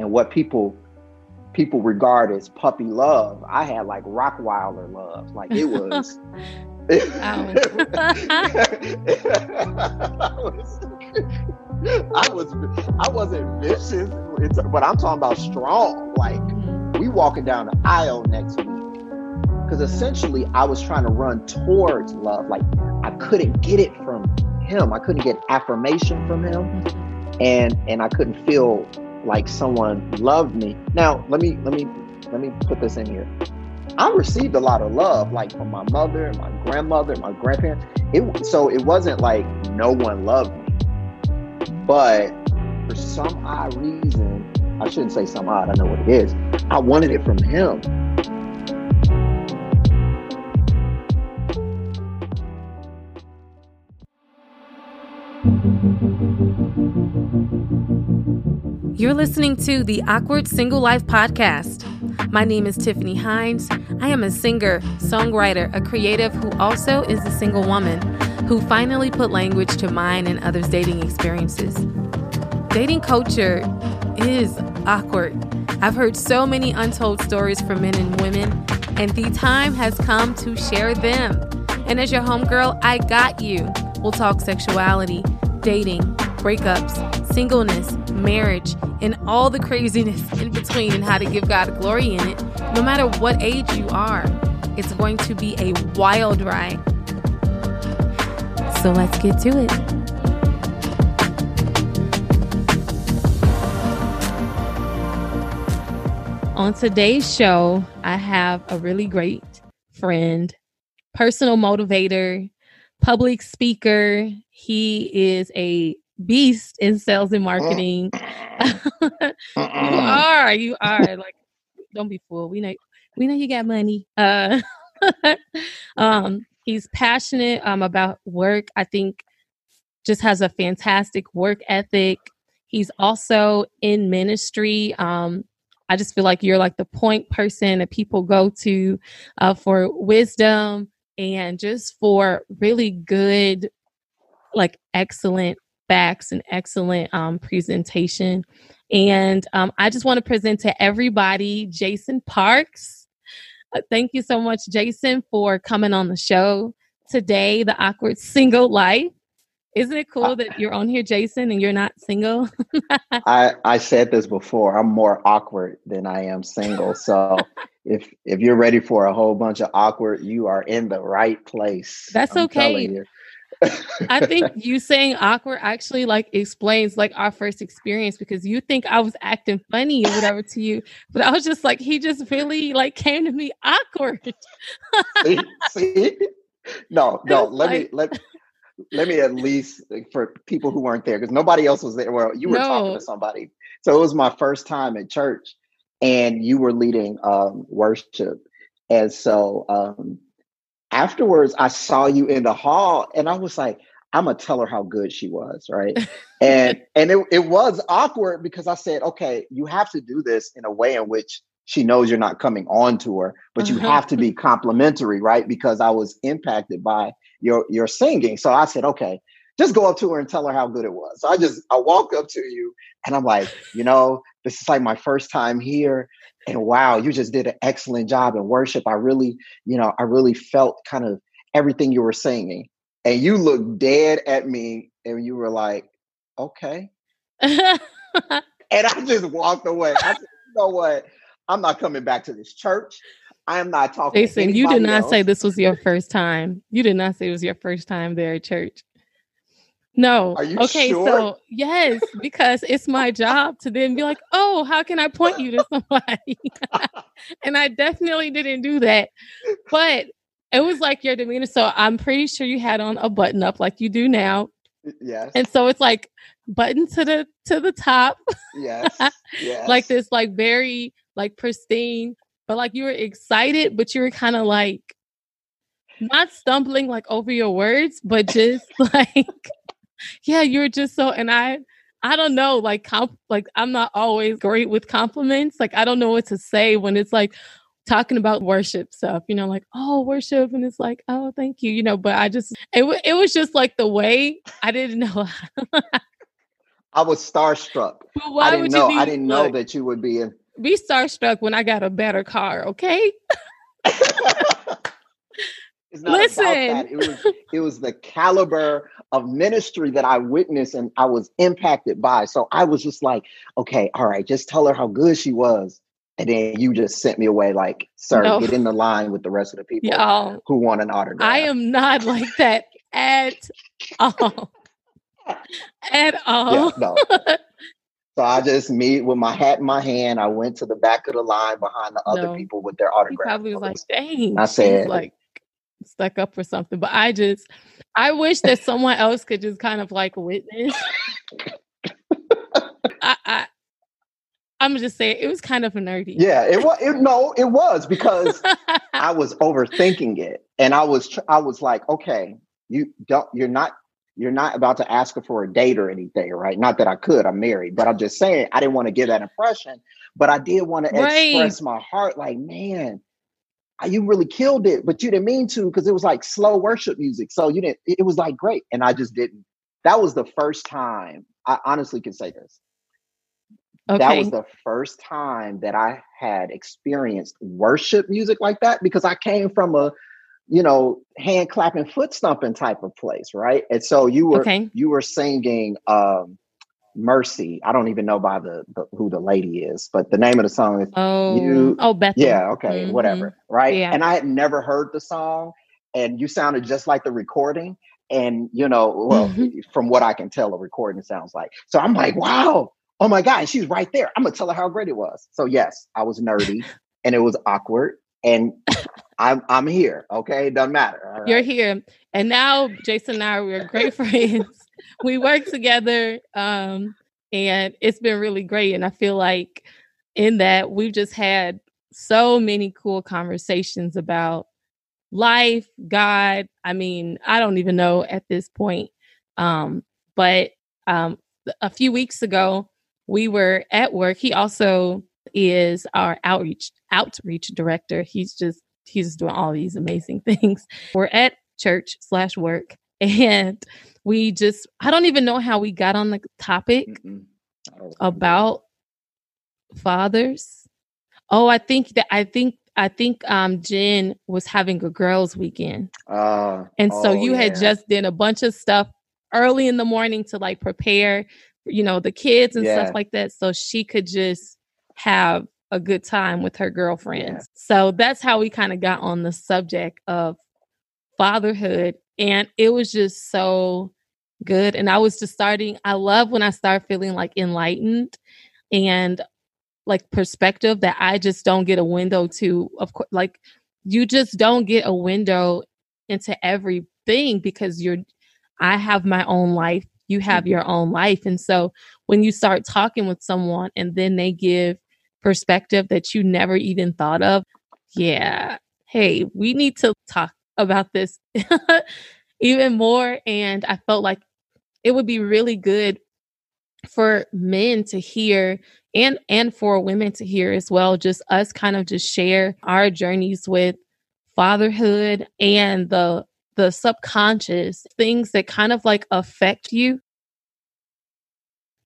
and what people people regard as puppy love, I had like Rottweiler love. Like it was. I was, I was I wasn't vicious, but I'm talking about strong. Like mm-hmm. we walking down the aisle next week. Because essentially I was trying to run towards love. Like I couldn't get it from him. I couldn't get affirmation from him. Mm-hmm. And and I couldn't feel like someone loved me. Now let me let me let me put this in here. I received a lot of love, like from my mother, my grandmother, my grandparents. It so it wasn't like no one loved me, but for some odd reason, I shouldn't say some odd. I know what it is. I wanted it from him. You're listening to the Awkward Single Life podcast. My name is Tiffany Hines. I am a singer, songwriter, a creative who also is a single woman who finally put language to mine and others' dating experiences. Dating culture is awkward. I've heard so many untold stories from men and women, and the time has come to share them. And as your homegirl, I got you. We'll talk sexuality, dating, breakups, singleness, marriage, and all the craziness in between and how to give God glory in it, no matter what age you are. It's going to be a wild ride. So let's get to it. On today's show, I have a really great friend, personal motivator, public speaker. He is a beast in sales and marketing. you are, you are. Like, don't be fooled. We know, we know you got money. Uh, um, he's passionate um about work. I think just has a fantastic work ethic. He's also in ministry. Um, I just feel like you're like the point person that people go to uh, for wisdom and just for really good, like excellent facts and excellent um, presentation. And um, I just want to present to everybody Jason Parks. Uh, thank you so much, Jason, for coming on the show today, The Awkward Single Life. Isn't it cool that you're on here, Jason, and you're not single? I, I said this before. I'm more awkward than I am single. So if if you're ready for a whole bunch of awkward, you are in the right place. That's I'm okay. I think you saying awkward actually like explains like our first experience because you think I was acting funny or whatever to you, but I was just like he just really like came to me awkward. see, see? No, no, let like, me let let me at least for people who weren't there because nobody else was there. Well, you were no. talking to somebody, so it was my first time at church, and you were leading um, worship, and so um, afterwards I saw you in the hall and I was like, I'm gonna tell her how good she was, right? and and it, it was awkward because I said, okay, you have to do this in a way in which she knows you're not coming on to her, but you uh-huh. have to be complimentary, right? Because I was impacted by your your singing. So I said, okay, just go up to her and tell her how good it was. So I just I walk up to you and I'm like, you know, this is like my first time here and wow, you just did an excellent job in worship. I really, you know, I really felt kind of everything you were singing. And you looked dead at me and you were like, okay. and I just walked away. I said, you know what? I'm not coming back to this church. I am not talking. Jason, you did not else. say this was your first time. You did not say it was your first time there at church. No. okay, sure? so yes, because it's my job to then be like, oh, how can I point you to somebody? and I definitely didn't do that. But it was like your demeanor. So I'm pretty sure you had on a button up like you do now. Yes. And so it's like button to the to the top. Yes. yes. like this, like very like pristine, but like you were excited, but you were kind of like not stumbling like over your words, but just like yeah, you're just so, and I, I don't know, like, comp, like I'm not always great with compliments. Like, I don't know what to say when it's like talking about worship stuff, you know, like, oh, worship. And it's like, oh, thank you, you know, but I just, it, it was just like the way I didn't know. I was starstruck. Well, why I didn't would know. You be, I didn't know that you would be in. Be starstruck when I got a better car. Okay. It's not Listen. about that. It was it was the caliber of ministry that I witnessed and I was impacted by. So I was just like, okay, all right, just tell her how good she was. And then you just sent me away like, sir, no. get in the line with the rest of the people Y'all, who want an autograph. I am not like that at all. at all. Yeah, no. So I just meet with my hat in my hand. I went to the back of the line behind the other no. people with their autograph. He probably was like, dang. I said, like, stuck up for something. But I just, I wish that someone else could just kind of like witness. I, I, I'm just saying it was kind of nerdy. Yeah, it was. It, no, it was because I was overthinking it, and I was, I was like, okay, you don't, you're not, you're not about to ask her for a date or anything, right? Not that I could. I'm married, but I'm just saying I didn't want to give that impression, but I did want to right. express my heart, like, man, you really killed it, but you didn't mean to because it was like slow worship music. So you didn't, it was like great. And I just didn't. That was the first time I honestly can say this. Okay. That was the first time that I had experienced worship music like that because I came from a, you know, hand clapping, foot stomping type of place, right? And so you were okay. you were singing um Mercy. I don't even know by the, the, who the lady is, but the name of the song is Oh you, Oh Bethel. Yeah, okay, mm-hmm. whatever. Right. Yeah. And I had never heard the song and you sounded just like the recording. And you know, well, mm-hmm. from what I can tell, a recording sounds like. So I'm like, wow, oh my God, she's right there. I'm gonna tell her how great it was. So yes, I was nerdy and it was awkward. And I'm I'm here. Okay. It doesn't matter. Right? You're here. And now Jason and I we're great friends we work together um, and it's been really great and i feel like in that we've just had so many cool conversations about life god i mean i don't even know at this point um, but um, a few weeks ago we were at work he also is our outreach outreach director he's just he's just doing all these amazing things. We're at church slash work and we just i don't even know how we got on the topic about fathers oh i think that i think i think um jen was having a girls weekend uh, and so oh, you yeah. had just done a bunch of stuff early in the morning to like prepare you know the kids and yeah. stuff like that so she could just have a good time with her girlfriends yeah. so that's how we kind of got on the subject of fatherhood and it was just so good. And I was just starting, I love when I start feeling like enlightened and like perspective that I just don't get a window to, of course, like you just don't get a window into everything because you're, I have my own life, you have mm-hmm. your own life. And so when you start talking with someone and then they give perspective that you never even thought of, yeah, hey, we need to talk about this even more. And I felt like it would be really good for men to hear and and for women to hear as well just us kind of just share our journeys with fatherhood and the the subconscious things that kind of like affect you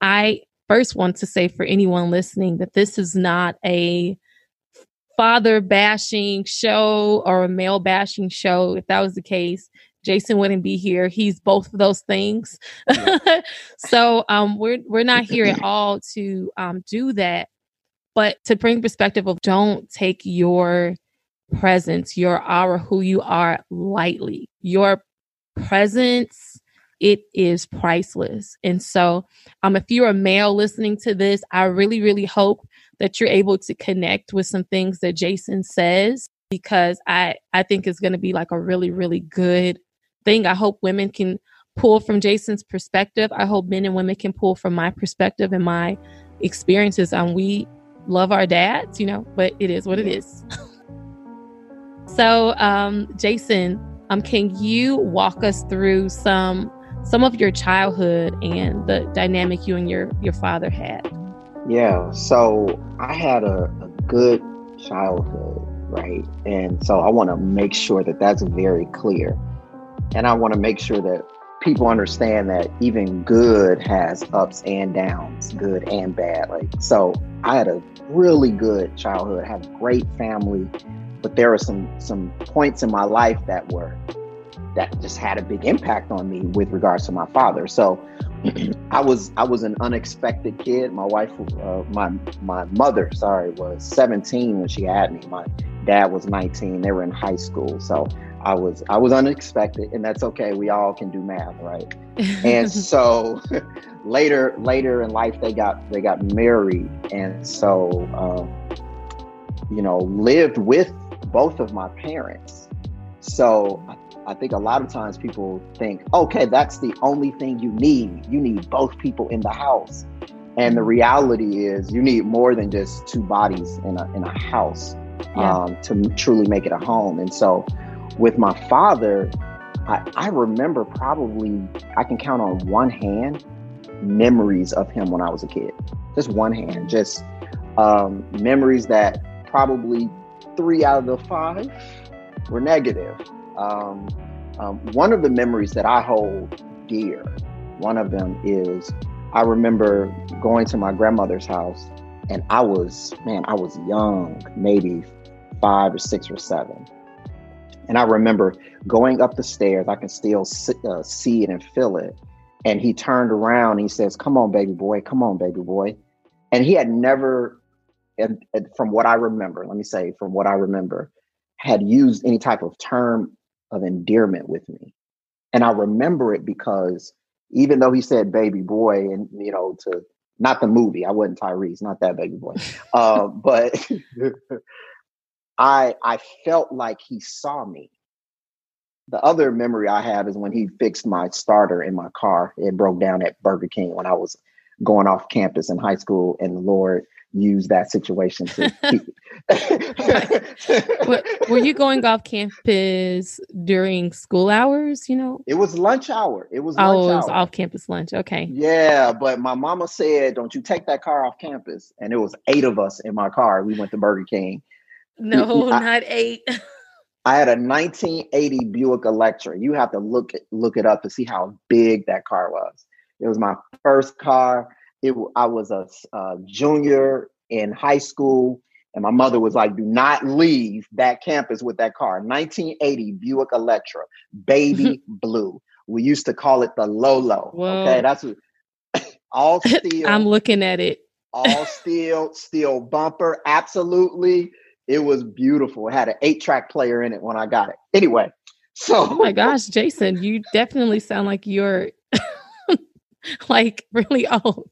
i first want to say for anyone listening that this is not a father bashing show or a male bashing show. If that was the case, Jason wouldn't be here. He's both of those things. Yeah. so um, we're we're not here at all to um, do that, but to bring perspective of don't take your presence, your aura, who you are lightly. Your presence it is priceless. And so, um, if you're a male listening to this, I really, really hope that you're able to connect with some things that Jason says because I I think it's going to be like a really really good thing. I hope women can pull from Jason's perspective. I hope men and women can pull from my perspective and my experiences. Um, we love our dads, you know, but it is what it is. so, um, Jason, um, can you walk us through some some of your childhood and the dynamic you and your your father had? Yeah, so I had a, a good childhood, right? And so I want to make sure that that's very clear. And I want to make sure that people understand that even good has ups and downs, good and bad. Like so I had a really good childhood, had a great family, but there were some some points in my life that were that just had a big impact on me with regards to my father. So I was I was an unexpected kid. My wife, uh, my my mother, sorry, was 17 when she had me. My dad was 19. They were in high school, so I was I was unexpected, and that's okay. We all can do math, right? and so later later in life, they got they got married, and so um, you know lived with both of my parents. So I think a lot of times people think, okay, that's the only thing you need. You need both people in the house. And the reality is, you need more than just two bodies in a, in a house yeah. um, to truly make it a home. And so, with my father, I, I remember probably, I can count on one hand memories of him when I was a kid. Just one hand, just um, memories that probably three out of the five were negative. Um, um, one of the memories that I hold dear, one of them is I remember going to my grandmother's house and I was, man, I was young, maybe five or six or seven. And I remember going up the stairs, I can still see, uh, see it and feel it. And he turned around and he says, Come on, baby boy, come on, baby boy. And he had never, and, and from what I remember, let me say, from what I remember, had used any type of term of endearment with me. And I remember it because even though he said baby boy and you know to not the movie, I wasn't Tyrese, not that baby boy. uh, but I I felt like he saw me. The other memory I have is when he fixed my starter in my car. It broke down at Burger King when I was going off campus in high school, and the Lord use that situation to keep it. were you going off campus during school hours you know? It was lunch hour. It was oh it was off campus lunch. Okay. Yeah but my mama said don't you take that car off campus. And it was eight of us in my car. We went to burger king. No I, not eight. I had a 1980 Buick Electra. You have to look look it up to see how big that car was. It was my first car it, I was a, a junior in high school, and my mother was like, "Do not leave that campus with that car." 1980 Buick Electra, baby blue. We used to call it the Lolo. Whoa. Okay, that's what, all steel. I'm looking at it. all steel, steel bumper. Absolutely, it was beautiful. It had an eight-track player in it when I got it. Anyway, so oh my gosh, Jason, you definitely sound like you're like really old.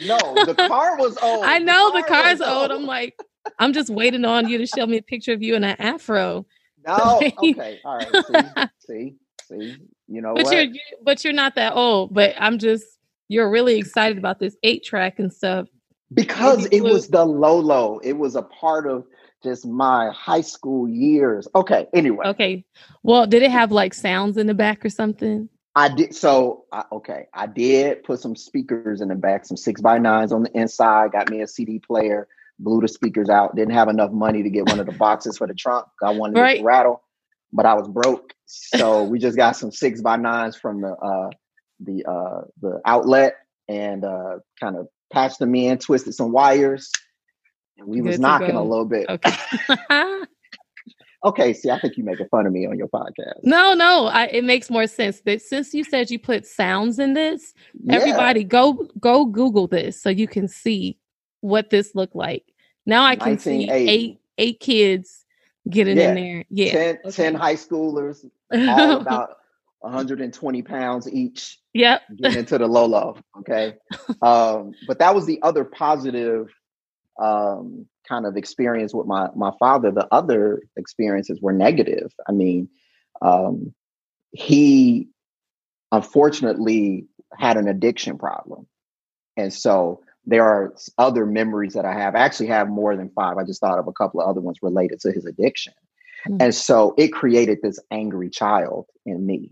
No, the car was old. I know the, car the car's old. old. I'm like, I'm just waiting on you to show me a picture of you in an afro. No, okay, all right. See, see, see. You know but what? You're, but you're not that old. But I'm just, you're really excited about this eight track and stuff. Because it was the Lolo. It was a part of just my high school years. Okay, anyway. Okay. Well, did it have like sounds in the back or something? I did so I, okay. I did put some speakers in the back, some six by nines on the inside. Got me a CD player, blew the speakers out. Didn't have enough money to get one of the boxes for the trunk. I wanted right. to rattle, but I was broke, so we just got some six by nines from the uh, the uh, the outlet and uh, kind of patched them in, twisted some wires, and we Good was knocking a little bit. Okay. Okay, see, I think you're making fun of me on your podcast. No, no, I, it makes more sense. That since you said you put sounds in this, yeah. everybody go go Google this so you can see what this looked like. Now I can see eight eight kids getting yeah. in there. Yeah, 10, okay. 10 high schoolers, all about 120 pounds each. Yep, getting into the Lolo. Okay, um, but that was the other positive um, kind of experience with my my father. The other experiences were negative. I mean, um, he unfortunately had an addiction problem, and so there are other memories that I have. I actually have more than five. I just thought of a couple of other ones related to his addiction. Mm-hmm. And so it created this angry child in me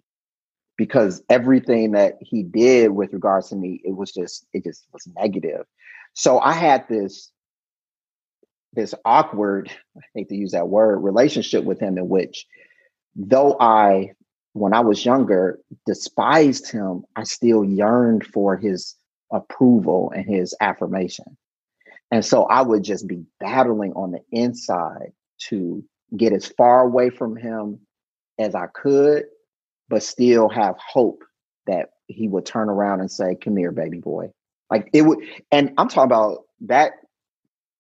because everything that he did with regards to me, it was just, it just was negative. So I had this this awkward, I hate to use that word, relationship with him in which though I when I was younger, despised him, I still yearned for his approval and his affirmation. And so I would just be battling on the inside to get as far away from him as I could, but still have hope that he would turn around and say, Come here, baby boy. Like it would, and I'm talking about that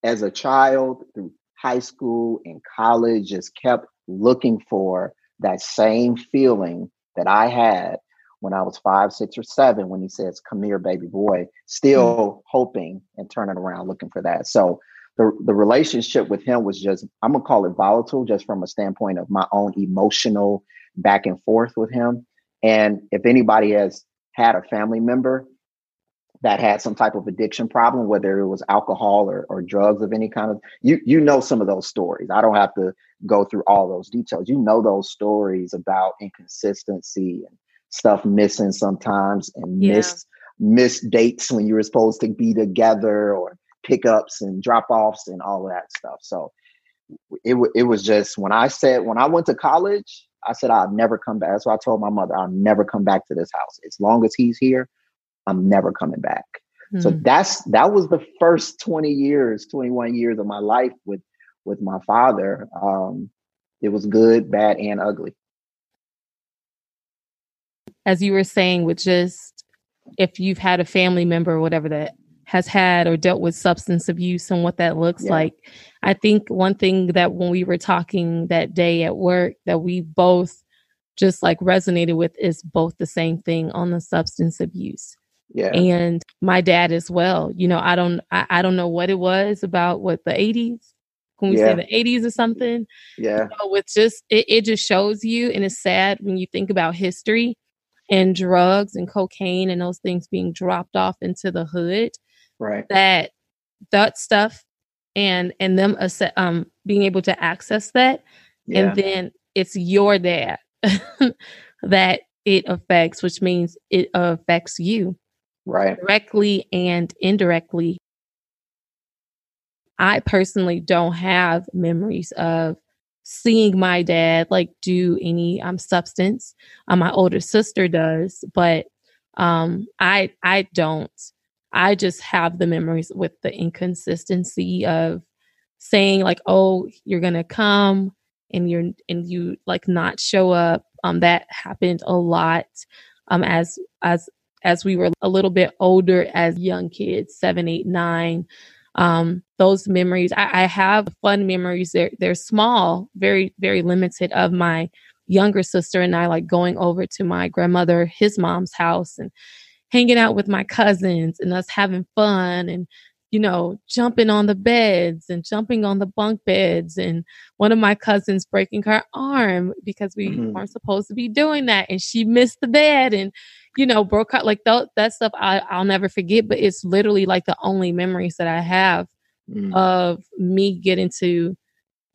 as a child through high school and college, just kept looking for that same feeling that I had when I was five, six, or seven, when he says, Come here, baby boy, still mm-hmm. hoping and turning around looking for that. So the, the relationship with him was just, I'm gonna call it volatile, just from a standpoint of my own emotional back and forth with him. And if anybody has had a family member that had some type of addiction problem, whether it was alcohol or, or drugs of any kind of you you know some of those stories. I don't have to go through all those details. You know those stories about inconsistency and stuff missing sometimes and yeah. missed missed dates when you were supposed to be together or pickups and drop offs and all of that stuff. So it it was just when I said when I went to college, I said I'll never come back. That's why I told my mother I'll never come back to this house as long as he's here. I'm never coming back. Mm. So hmm. that's that was the first 20 years, 21 years of my life with with my father. Um, it was good, bad, and ugly. As you were saying, with just if you've had a family member or whatever that has had or dealt with substance abuse and what that looks yeah. like. I think one thing that when we were talking that day at work that we both just like resonated with is both the same thing on the substance abuse. Yeah. And my dad as well. You know, I don't I, I don't know what it was about what the 80s. Can we yeah. say the 80s or something? Yeah. You know, with just it, it just shows you and it's sad when you think about history and drugs and cocaine and those things being dropped off into the hood. Right. That that stuff and and them um being able to access that yeah. and then it's your dad that it affects which means it affects you right. directly and indirectly. I personally don't have memories of seeing my dad like do any um substance. Um, my older sister does but um i i don't. I just have the memories with the inconsistency of saying like oh you're gonna come and you're and you like not show up. Um that happened a lot um as as as we were a little bit older as young kids, seven, eight, nine. Um, those memories, I, I have fun memories. They're they're small, very, very limited of my younger sister and I like going over to my grandmother, his mom's house and hanging out with my cousins and us having fun and you know, jumping on the beds and jumping on the bunk beds, and one of my cousins breaking her arm because we mm-hmm. weren't supposed to be doing that, and she missed the bed and, you know, broke out like that. That stuff I, I'll never forget. But it's literally like the only memories that I have mm. of me getting to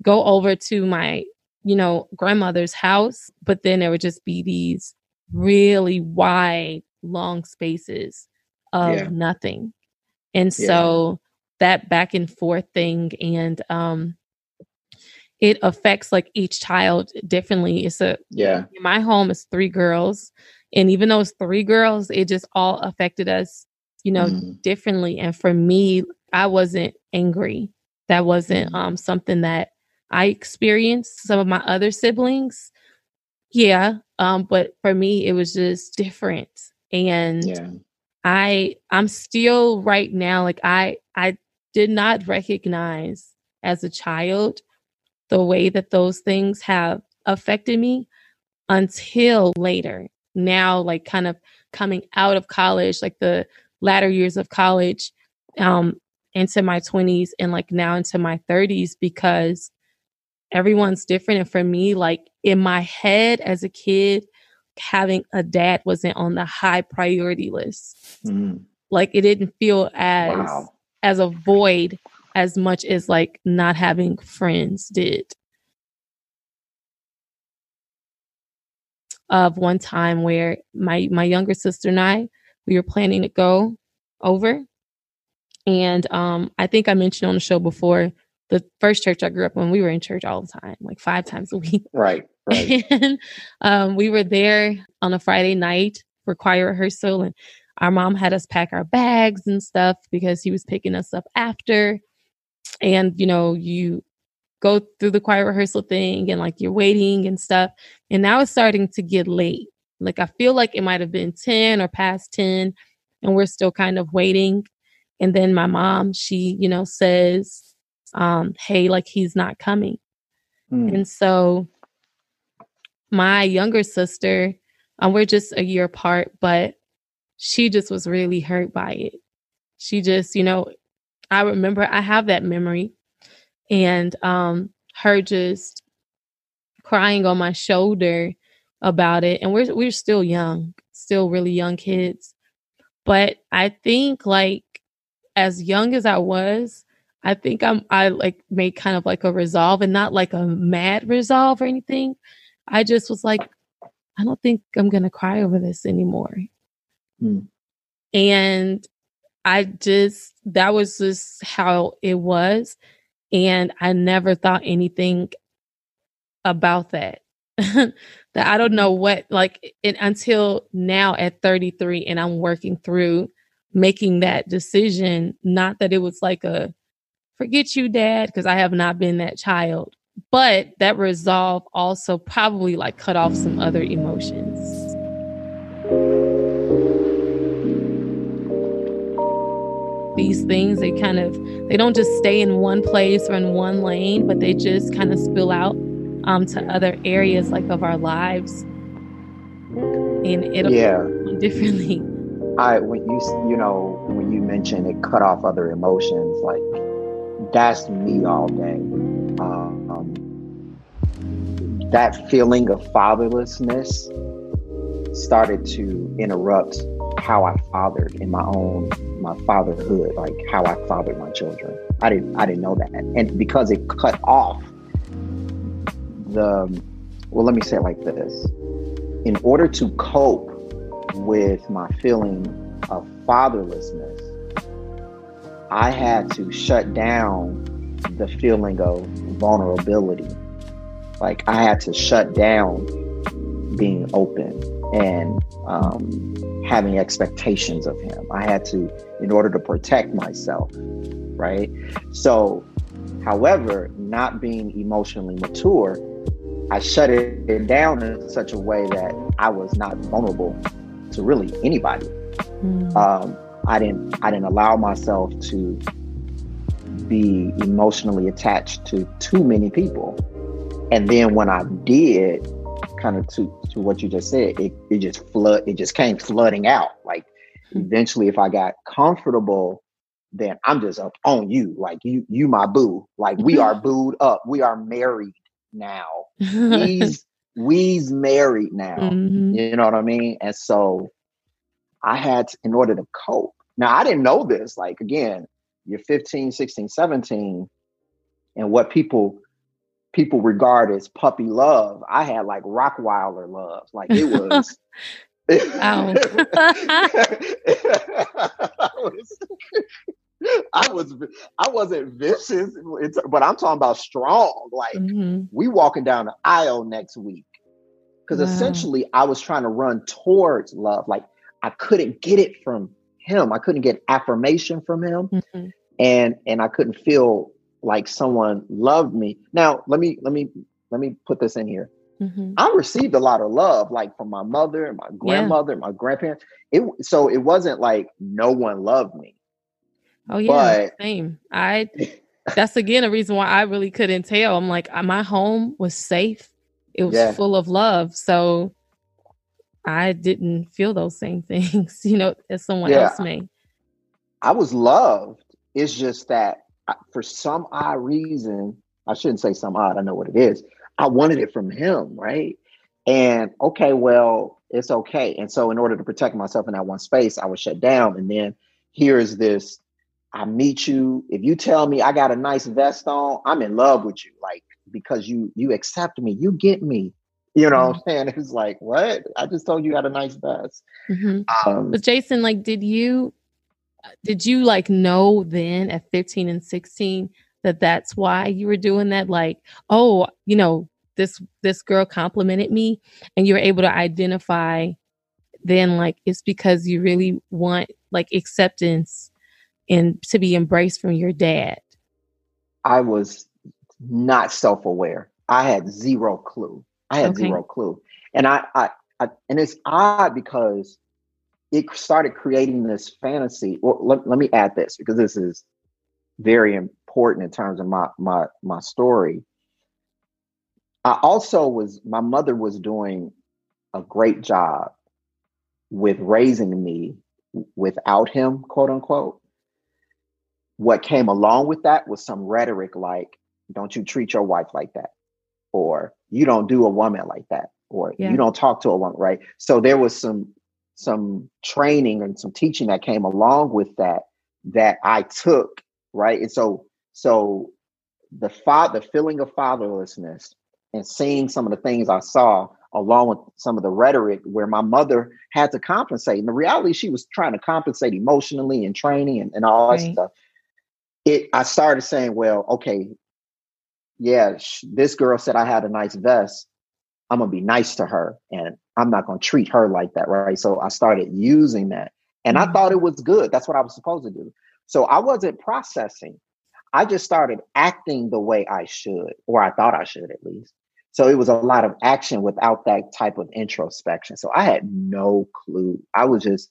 go over to my, you know, grandmother's house, but then there would just be these really wide, long spaces of yeah. nothing and yeah. so that back and forth thing and um it affects like each child differently. It's a yeah. my home is three girls, and even those three girls, it just all affected us, you know, mm. differently. And for me, I wasn't angry. That wasn't mm. um something that I experienced. Some of my other siblings, yeah, um, but for me, it was just different. And yeah. I I'm still right now like I I did not recognize as a child the way that those things have affected me until later. Now like kind of coming out of college, like the latter years of college um into my 20s and like now into my 30s because everyone's different and for me like in my head as a kid having a dad wasn't on the high priority list. Mm. Like it didn't feel as wow. as a void as much as like not having friends did. Of one time where my my younger sister and I we were planning to go over and um I think I mentioned on the show before the first church I grew up in we were in church all the time like five times a week. Right Right. and um, we were there on a Friday night for choir rehearsal, and our mom had us pack our bags and stuff because he was picking us up after. And, you know, you go through the choir rehearsal thing and like you're waiting and stuff. And now it's starting to get late. Like I feel like it might have been 10 or past 10 and we're still kind of waiting. And then my mom, she, you know, says, um, hey, like he's not coming. Mm. And so my younger sister, um, we're just a year apart, but she just was really hurt by it. She just, you know, I remember I have that memory and um her just crying on my shoulder about it and we're we're still young, still really young kids. But I think like as young as I was, I think I'm I like made kind of like a resolve and not like a mad resolve or anything. I just was like, I don't think I'm gonna cry over this anymore. Mm. And I just, that was just how it was. And I never thought anything about that. that I don't know mm-hmm. what, like, it, until now at 33, and I'm working through making that decision. Not that it was like a forget you, dad, because I have not been that child, but that resolve also probably like cut off some other emotions. These things. They kind of they don't just stay in one place or in one lane but they just kind of spill out um, to other areas like of our lives. And it'll yeah. differently. I when you you know when you mentioned it cut off other emotions like that's me all day. Um, that feeling of fatherlessness started to interrupt how I fathered in my own my fatherhood, like how I fathered my children. I didn't I didn't know that, and because it cut off the well, let me say it like this: in order to cope with my feeling of fatherlessness, I had to shut down the feeling of vulnerability. Like I had to shut down being open and um, having expectations of him. I had to, in order to protect myself, right? So, however, not being emotionally mature, I shut it down in such a way that I was not vulnerable to really anybody. Mm. Um, I didn't. I didn't allow myself to be emotionally attached to too many people. And then when I did, kind of to to what you just said, it, it just flood it just came flooding out. Like hmm. eventually if I got comfortable, then I'm just up on you. Like you you my boo. Like we are booed up. We are married now. We's we's married now. Mm-hmm. You know what I mean? And so I had to, in order to cope. Now I didn't know this. Like again, you're 15, 16, 17, and what people people regard as puppy love, I had like Rottweiler love. Like it was. I was, I was I wasn't vicious, but I'm talking about strong. Like mm-hmm. we walking down the aisle next week because wow. essentially I was trying to run towards love. Like I couldn't get it from him. I couldn't get affirmation from him, mm-hmm. and and I couldn't feel like someone loved me. Now, let me let me let me put this in here. Mm-hmm. I received a lot of love, like from my mother and my grandmother, yeah. and my grandparents. It so it wasn't like no one loved me. Oh yeah, but, same. I that's again a reason why I really couldn't tell. I'm like my home was safe. It was yeah. full of love, so I didn't feel those same things, you know, as someone yeah. else may. I was loved. It's just that for some odd reason, I shouldn't say some odd, I know what it is. I wanted it from him, right? And okay, well, it's okay. And so, in order to protect myself in that one space, I was shut down. And then here's this I meet you. If you tell me I got a nice vest on, I'm in love with you. Like, because you you accept me, you get me. You know mm-hmm. what I'm saying? It's like, what? I just told you you got a nice vest. Mm-hmm. Um, but Jason, like, did you did you like know then at 15 and 16 that that's why you were doing that? Like oh you know this this girl complimented me and you're able to identify then like it's because you really want like acceptance and to be embraced from your dad. I was not self-aware. I had zero clue. I had okay. zero clue. And I, I i and it's odd because it started creating this fantasy well let, let me add this because this is very important in terms of my my my story I also was, my mother was doing a great job with raising me without him, quote unquote. What came along with that was some rhetoric like, don't you treat your wife like that, or you don't do a woman like that, or yeah. you don't talk to a woman, right? So there was some some training and some teaching that came along with that that I took, right? And so so the father, the feeling of fatherlessness and seeing some of the things I saw, along with some of the rhetoric where my mother had to compensate. And the reality, she was trying to compensate emotionally and training and, and all that stuff. It, I started saying, well, okay, yeah, sh- this girl said I had a nice vest. I'm gonna be nice to her, and I'm not gonna treat her like that, right? So I started using that, and mm-hmm. I thought it was good. That's what I was supposed to do. So I wasn't processing. I just started acting the way I should, or I thought I should at least. So it was a lot of action without that type of introspection. So I had no clue. I was just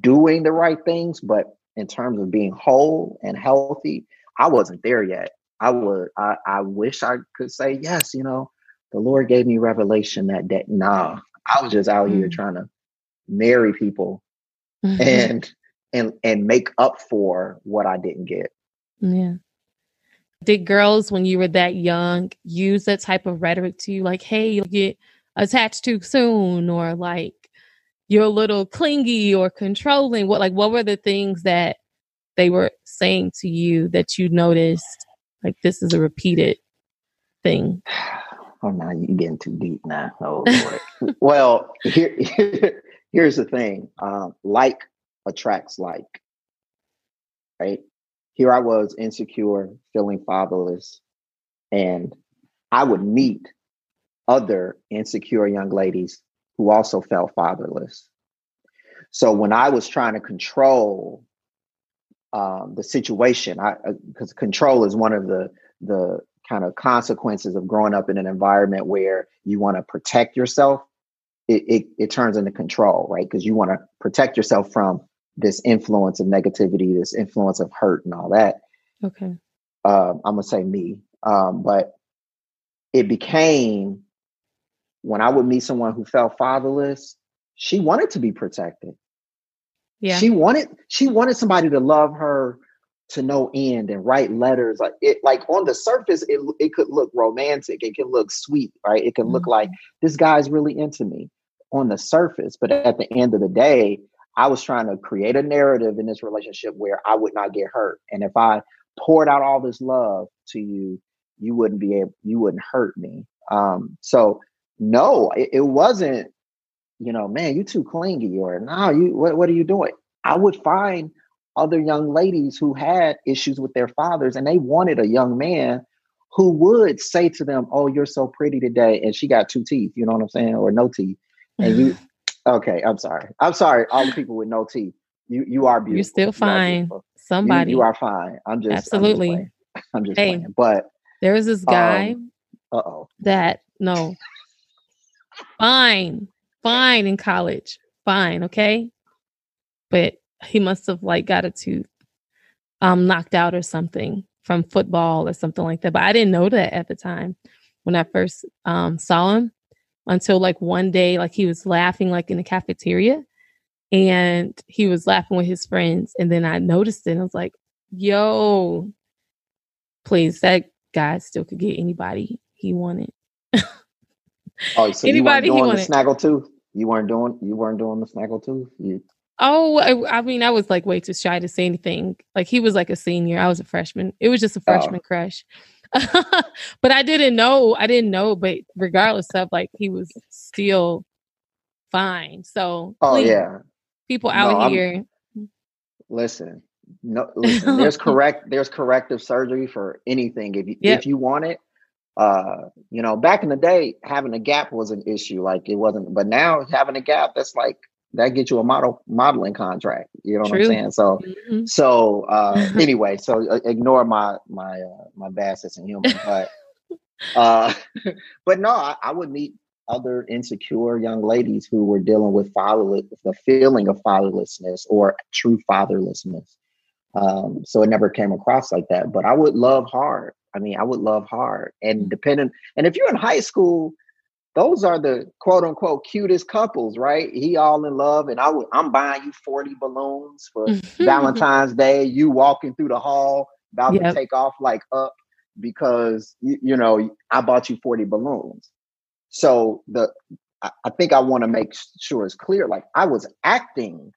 doing the right things, but in terms of being whole and healthy, I wasn't there yet. I would I, I wish I could say, yes, you know, the Lord gave me revelation that day. Nah, I was just out mm-hmm. here mm. trying to marry people mm-hmm. and and and make up for what I didn't get. Yeah. Did girls, when you were that young, use that type of rhetoric to you, like, hey, you'll get attached too soon, or like you're a little clingy or controlling? What like what were the things that they were saying to you that you noticed like this is a repeated thing? Oh now you're getting too deep now. Oh well, here, here, here's the thing. Um, like attracts like. Right? here I was insecure, feeling fatherless, and I would meet other insecure young ladies who also felt fatherless. So when I was trying to control um, the situation, i because uh, control is one of the the kind of consequences of growing up in an environment where you want to protect yourself. It, it, it turns into control, right? Because you want to protect yourself from this influence of negativity, this influence of hurt and all that. Okay. Uh, I'm gonna say me, um, but it became when I would meet someone who felt fatherless. She wanted to be protected. Yeah. She wanted she wanted somebody to love her to no end and write letters like it like on the surface it it could look romantic it can look sweet right it can mm-hmm. look like this guy's really into me on the surface but at the end of the day I was trying to create a narrative in this relationship where I would not get hurt. And if I poured out all this love to you, you wouldn't be able, you wouldn't hurt me. Um, so no, it, it wasn't, you know, man, you too clingy or no, you, what, what are you doing? I would find other young ladies who had issues with their fathers and they wanted a young man who would say to them, Oh, you're so pretty today. And she got two teeth, you know what I'm saying? Or no teeth. And you, Okay, I'm sorry. I'm sorry. All the people with no teeth. You you are beautiful. You're still fine. Somebody. You, you, are fine. I'm just absolutely. I'm just, I'm just hey, playing. But there was this guy. Um, uh oh. That no. fine, fine in college, fine, okay. But he must have like got a tooth um knocked out or something from football or something like that. But I didn't know that at the time when I first um saw him until like one day, like he was laughing like in the cafeteria and he was laughing with his friends. And then I noticed it and I was like, yo, please, that guy still could get anybody he wanted. oh, so anybody you weren't doing the snaggle tooth? You weren't doing you weren't doing the snaggle tooth? You Oh, I, I, mean, I was like way too shy to say anything. Like he was like a senior, I was a freshman. It was just a oh. freshman oh. crush. but I didn't know. I didn't know. But regardless of like, he was still fine. So, oh please, yeah, people out no, here. I'm, listen, no, listen. There's correct. There's corrective surgery for anything. If you yep. if you want it, uh, you know, back in the day, having a gap was an issue. Like it wasn't, but now having a gap, that's like that gets you a model modeling contract. You know what I'm saying? So, mm-hmm. so uh, anyway, so uh, ignore my my uh, my vast sense of humor, but uh, but no, I, I, would meet other insecure young ladies who were dealing with fatherless, the feeling of fatherlessness or true fatherlessness. Um, so it never came across like that. But I would love hard. I mean, I would love hard, and mm. depending. And if you're in high school, those are the quote unquote cutest couples, right? He all in love, and I would I'm buying you 40 balloons for mm-hmm. Valentine's Day. You walking through the hall, about yep. to take off like up because you, you know I bought you 40 balloons. So the I think I want to make sure it's clear. Like I was acting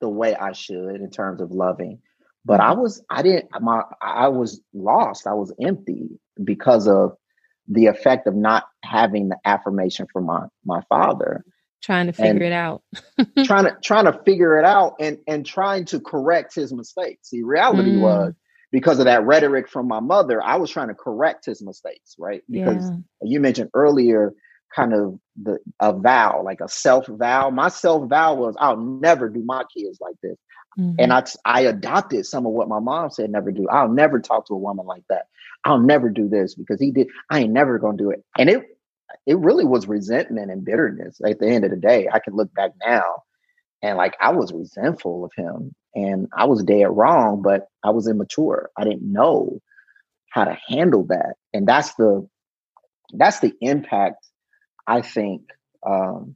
the way I should in terms of loving, but I was I didn't my I was lost. I was empty because of the effect of not having the affirmation from my my father. Trying to figure it out. trying to trying to figure it out and and trying to correct his mistakes. See reality mm. was because of that rhetoric from my mother i was trying to correct his mistakes right? Because yeah. you mentioned earlier kind of the a vow like a self vow my self vow was i'll never do my kids like this mm-hmm. and i i adopted some of what my mom said never do i'll never talk to a woman like that I'll never do this because he did. I ain't never gonna do it. And it it really was resentment and bitterness at the end of the day. I can look back now and like I was resentful of him and I was dead wrong, but I was immature. I didn't know how to handle that. And that's the that's the impact I think um,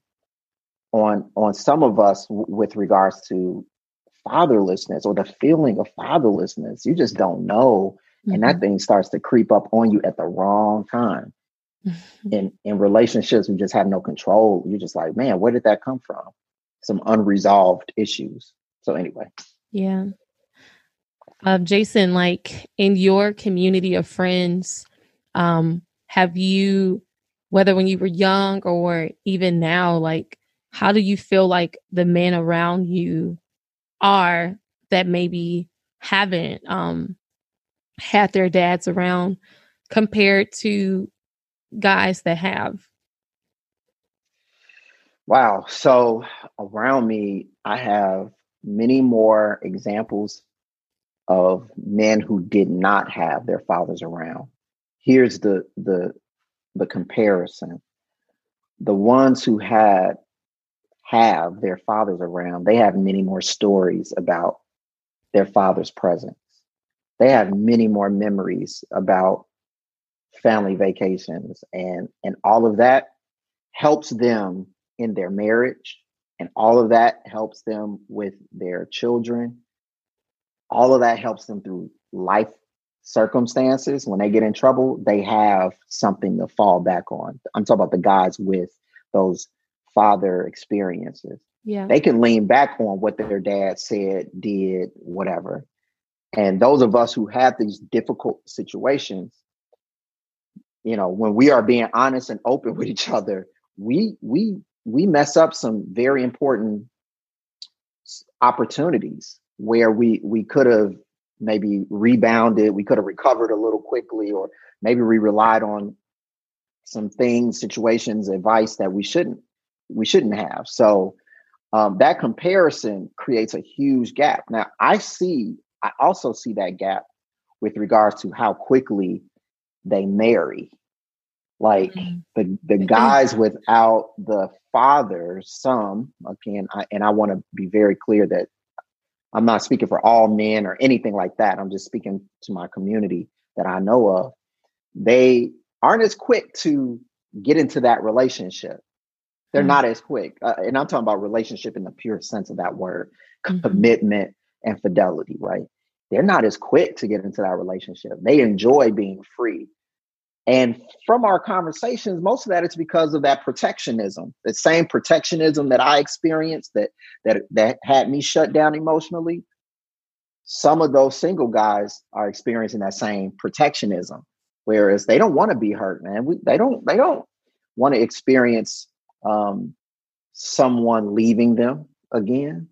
on on some of us w- with regards to fatherlessness or the feeling of fatherlessness. You just don't know mm-hmm. and that mm-hmm. thing starts to creep up on you at the wrong time. Mm-hmm. In in relationships, we just have no control. You're just like, man, where did that come from? Some unresolved issues. So anyway, yeah. Uh, Jason, like in your community of friends, um, have you, whether when you were young or even now, like how do you feel like the men around you are that maybe haven't um had their dads around compared to guys that have? Wow. So around me, I have many more examples of men who did not have their fathers around. Here's the the the comparison. The ones who had have their fathers around, they have many more stories about their father's presence. They have many more memories about family vacations and and all of that helps them in their marriage and all of that helps them with their children. All of that helps them through life circumstances. When they get in trouble they have something to fall back on. I'm talking about the guys with those father experiences. Yeah. They can lean back on what their dad said did whatever. And those of us who have these difficult situations, you know, when we are being honest and open with each other, we we we mess up some very important opportunities where we we could have maybe rebounded, we could have recovered a little quickly, or maybe we relied on some things, situations, advice that we shouldn't we shouldn't have. So um, that comparison creates a huge gap. Now I see I also see that gap with regards to how quickly they marry. Like mm-hmm. the the guys without the fathers, some again, I, and I want to be very clear that I'm not speaking for all men or anything like that. I'm just speaking to my community that I know of. They aren't as quick to get into that relationship. They're mm-hmm. not as quick, uh, and I'm talking about relationship in the pure sense of that word, mm-hmm. commitment, and fidelity, right? They're not as quick to get into that relationship. They enjoy being free. And from our conversations, most of that is because of that protectionism, the same protectionism that I experienced that that that had me shut down emotionally. Some of those single guys are experiencing that same protectionism, whereas they don't want to be hurt, man. We, they don't they don't want to experience um, someone leaving them again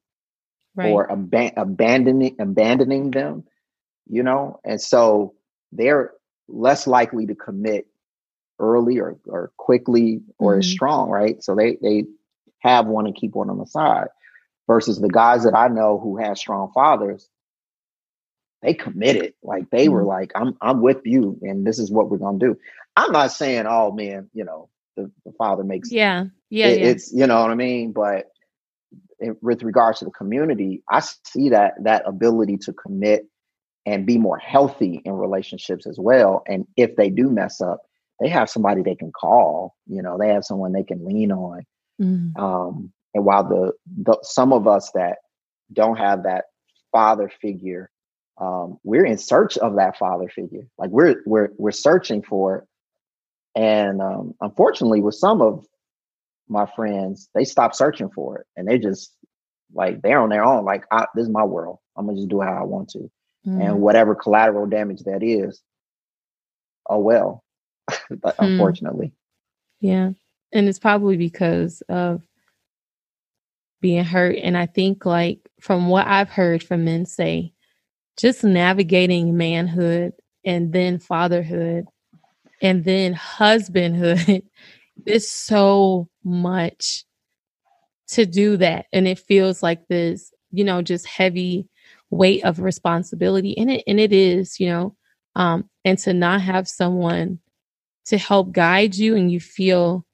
right. or ab- abandoning abandoning them you know and so they're less likely to commit early or or quickly or mm-hmm. as strong, right? So they they have one and keep one on the side. Versus the guys that I know who have strong fathers, they committed. Like they mm-hmm. were like, I'm I'm with you and this is what we're gonna do. I'm not saying, oh man, you know, the, the father makes yeah, yeah, it, yeah. It's you know what I mean? But with regards to the community, I see that that ability to commit and be more healthy in relationships as well. And if they do mess up, they have somebody they can call. You know, they have someone they can lean on. Mm-hmm. Um, and while the, the some of us that don't have that father figure, um, we're in search of that father figure. Like we're we're we're searching for it. And um, unfortunately, with some of my friends, they stop searching for it and they just like they're on their own. Like I, this is my world. I'm gonna just do how I want to, mm. and whatever collateral damage that is, oh well. mm. Unfortunately, yeah, and it's probably because of being hurt. And I think, like from what I've heard from men say, just navigating manhood and then fatherhood and then husbandhood is so much to do that. And it feels like this, you know, just heavy weight of responsibility. And it and it is, you know, um, and to not have someone to help guide you and you feel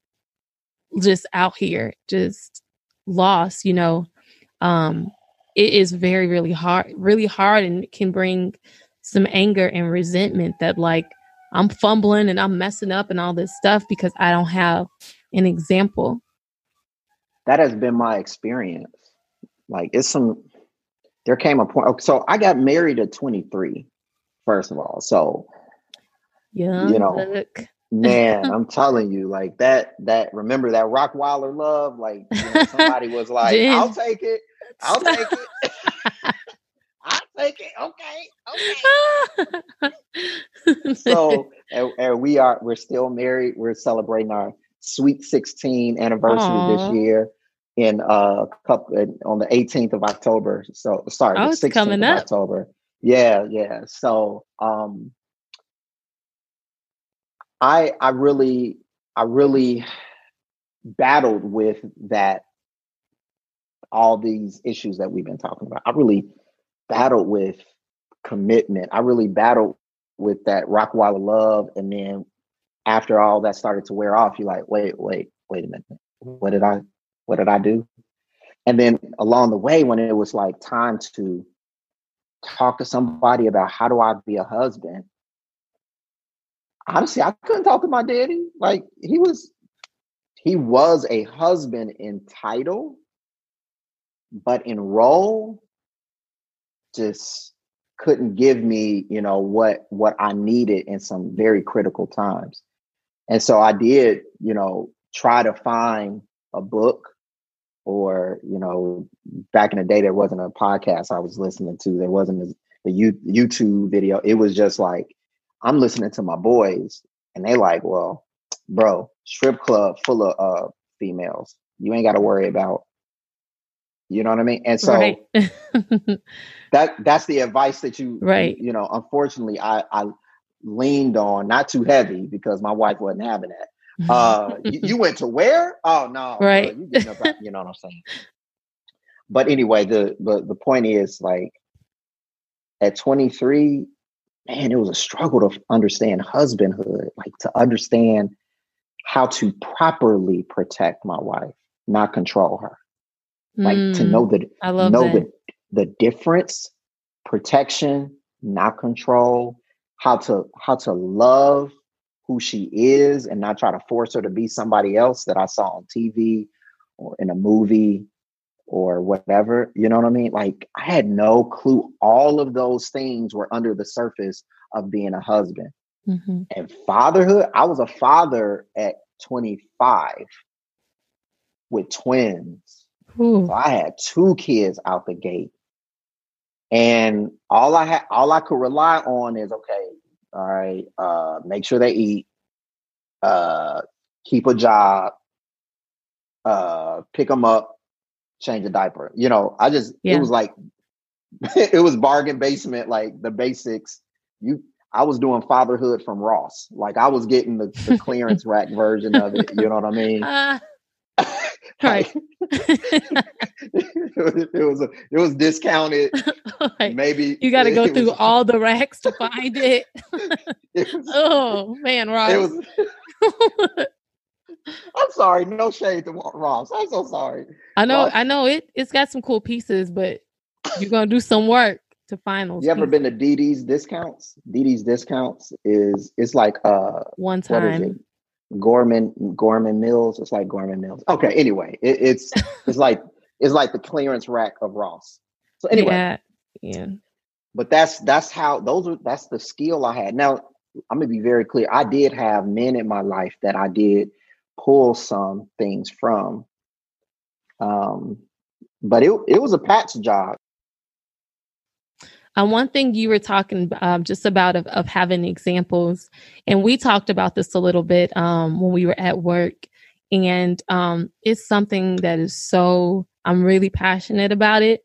just out here, just lost, you know, um, it is very, really hard, really hard and can bring some anger and resentment that like I'm fumbling and I'm messing up and all this stuff because I don't have an example. That has been my experience. Like it's some there came a point so I got married at 23 first of all. So yeah, you know, man, I'm telling you, like that that remember that Rottweiler love, like you know, somebody was like, I'll take it. I'll take it. It. Okay. Okay. so and, and, we are we're still married. We're celebrating our sweet 16 anniversary Aww. this year in uh couple on the 18th of October. So sorry, oh, the 16th coming of up. October. Yeah, yeah. So um I I really I really battled with that all these issues that we've been talking about. I really battled with commitment. I really battled with that rock wall of love. And then after all that started to wear off, you're like, wait, wait, wait a minute. What did I what did I do? And then along the way, when it was like time to talk to somebody about how do I be a husband, honestly, I couldn't talk to my daddy. Like he was he was a husband in title, but in role, just couldn't give me, you know, what what I needed in some very critical times. And so I did, you know, try to find a book or, you know, back in the day there wasn't a podcast I was listening to. There wasn't the YouTube video. It was just like I'm listening to my boys and they like, well, bro, strip club full of uh females. You ain't got to worry about you know what I mean? And so right. that that's the advice that you right. You, know, unfortunately I I leaned on not too heavy because my wife wasn't having that. Uh you, you, went to where? Oh no, right. you, you know what I'm saying? But anyway, the the the point is like at 23, man, it was a struggle to understand husbandhood, like to understand how to properly protect my wife, not control her like mm, to know that I love know that. the the difference, protection, not control, how to how to love who she is and not try to force her to be somebody else that I saw on TV or in a movie or whatever. You know what I mean? Like I had no clue. All of those things were under the surface of being a husband. Mm-hmm. And fatherhood, I was a father at 25 with twins Ooh. So I had two kids out the gate. And all I had all I could rely on is okay, all right, uh, make sure they eat, uh, keep a job, uh, pick them up, change a diaper. You know, I just yeah. it was like it was bargain basement, like the basics. You I was doing fatherhood from Ross. Like I was getting the, the clearance rack version of it. You know what I mean? Right. it, was, a, it was discounted. Right. Maybe you got to go through was, all the racks to find it. it was, oh man, Ross. It was, I'm sorry, no shade to Ross. I'm so sorry. I know, Ross. I know it. It's got some cool pieces, but you're gonna do some work to find those. You ever been to DD's discounts? DD's discounts is it's like uh one time. Gorman Gorman Mills. It's like Gorman Mills. Okay. Anyway, it, it's it's like it's like the clearance rack of Ross. So anyway, yeah, yeah. But that's that's how those are. That's the skill I had. Now I'm gonna be very clear. I did have men in my life that I did pull some things from. Um, but it it was a patch job. Um, one thing you were talking um, just about of, of having examples, and we talked about this a little bit um, when we were at work, and um, it's something that is so I'm really passionate about it.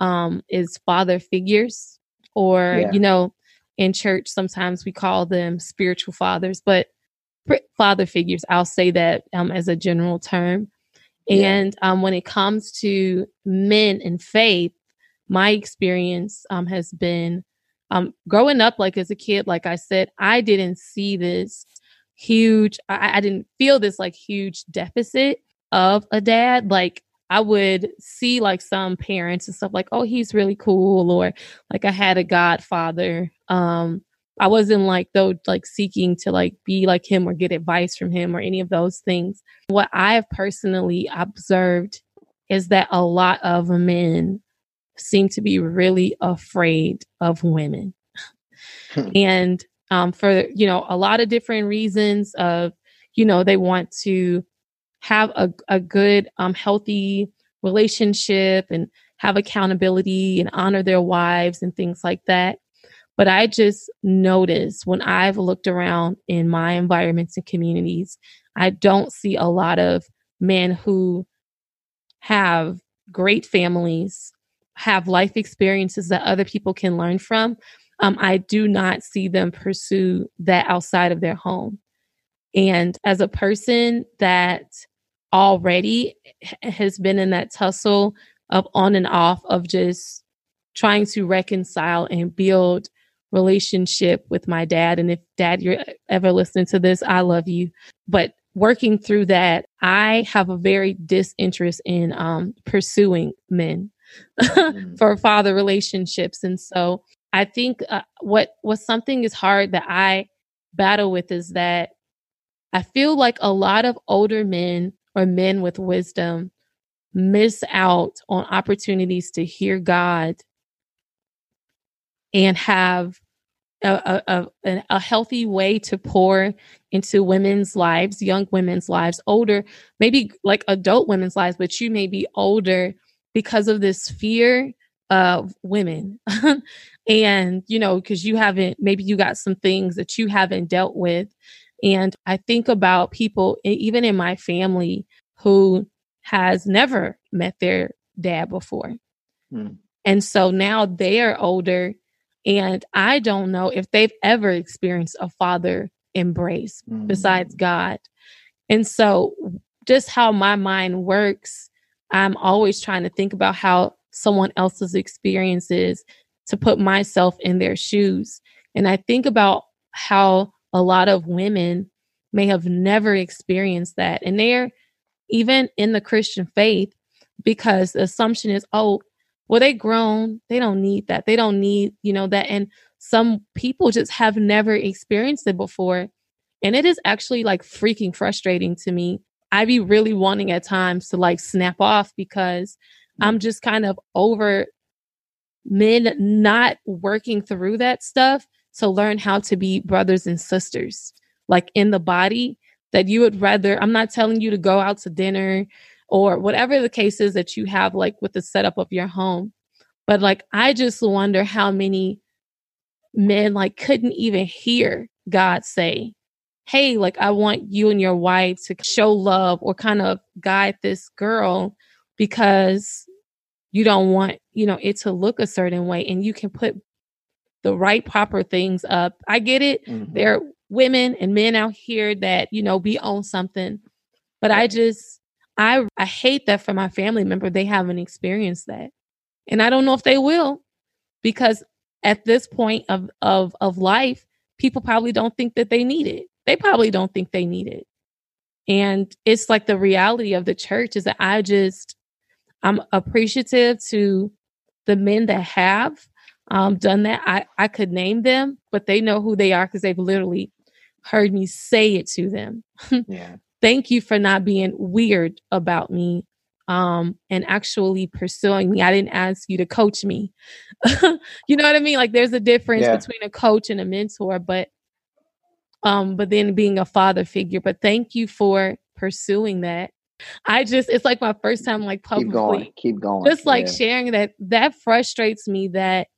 Um, is father figures, or yeah. you know, in church sometimes we call them spiritual fathers, but father figures. I'll say that um, as a general term. Yeah. And um, when it comes to men and faith, my experience um, has been um, growing up like as a kid like i said i didn't see this huge I, I didn't feel this like huge deficit of a dad like I would see like some parents and stuff like, oh, he's really cool, or like I had a godfather. Um, I wasn't like though like seeking to like be like him or get advice from him or any of those things. What I've personally observed is that a lot of men seem to be really afraid of women. Hmm. and um, for, you know, a lot of different reasons of, you know, they want to have a, a good, um, healthy relationship and have accountability and honor their wives and things like that. But I just notice when I've looked around in my environments and communities, I don't see a lot of men who have great families, have life experiences that other people can learn from, um, I do not see them pursue that outside of their home. And as a person that already has been in that tussle of on and off of just trying to reconcile and build relationship with my dad and if dad you're ever listening to this i love you but working through that i have a very disinterest in um, pursuing men mm-hmm. for father relationships. And so I think uh, what what something is hard that I battle with is that I feel like a lot of older men or men with wisdom miss out on opportunities to hear God and have a, a, a, a, healthy way to pour into women's lives, young women's lives, older, maybe like adult women's lives, but you may be older because of this fear of women. and, you know, because you haven't, maybe you got some things that you haven't dealt with. And I think about people, even in my family, who has never met their dad before. Hmm. And so now they are older, and I don't know if they've ever experienced a father embrace hmm. besides God. And so, just how my mind works I'm always trying to think about how someone else's experience is to put myself in their shoes. And I think about how a lot of women may have never experienced that. And they're even in the Christian faith because the assumption is, oh, well, they grown. They don't need that. They don't need, you know, that. And some people just have never experienced it before. And it is actually like freaking frustrating to me I be really wanting at times to like snap off because I'm just kind of over men not working through that stuff to learn how to be brothers and sisters, like in the body that you would rather. I'm not telling you to go out to dinner or whatever the case is that you have, like with the setup of your home. But like, I just wonder how many men like couldn't even hear God say, hey, like I want you and your wife to show love or kind of guide this girl because you don't want, you know, it to look a certain way. And you can put the right proper things up. I get it. Mm-hmm. There are women and men out here that, you know, be on something. But I just I I hate that for my family member they haven't experienced that. And I don't know if they will because at this point of of of life, people probably don't think that they need it. They probably don't think they need it. And it's like the reality of the church is that I just I'm appreciative to the men that have um, done that. I, I could name them, but they know who they are because they've literally heard me say it to them. yeah. Thank you for not being weird about me um, and actually pursuing me. I didn't ask you to coach me. you know what I mean? Like there's a difference yeah. between a coach and a mentor, but um, but then being a father figure. But thank you for pursuing that. I just it's like my first time like publicly keep going, keep going. Just like yeah. sharing that that frustrates me that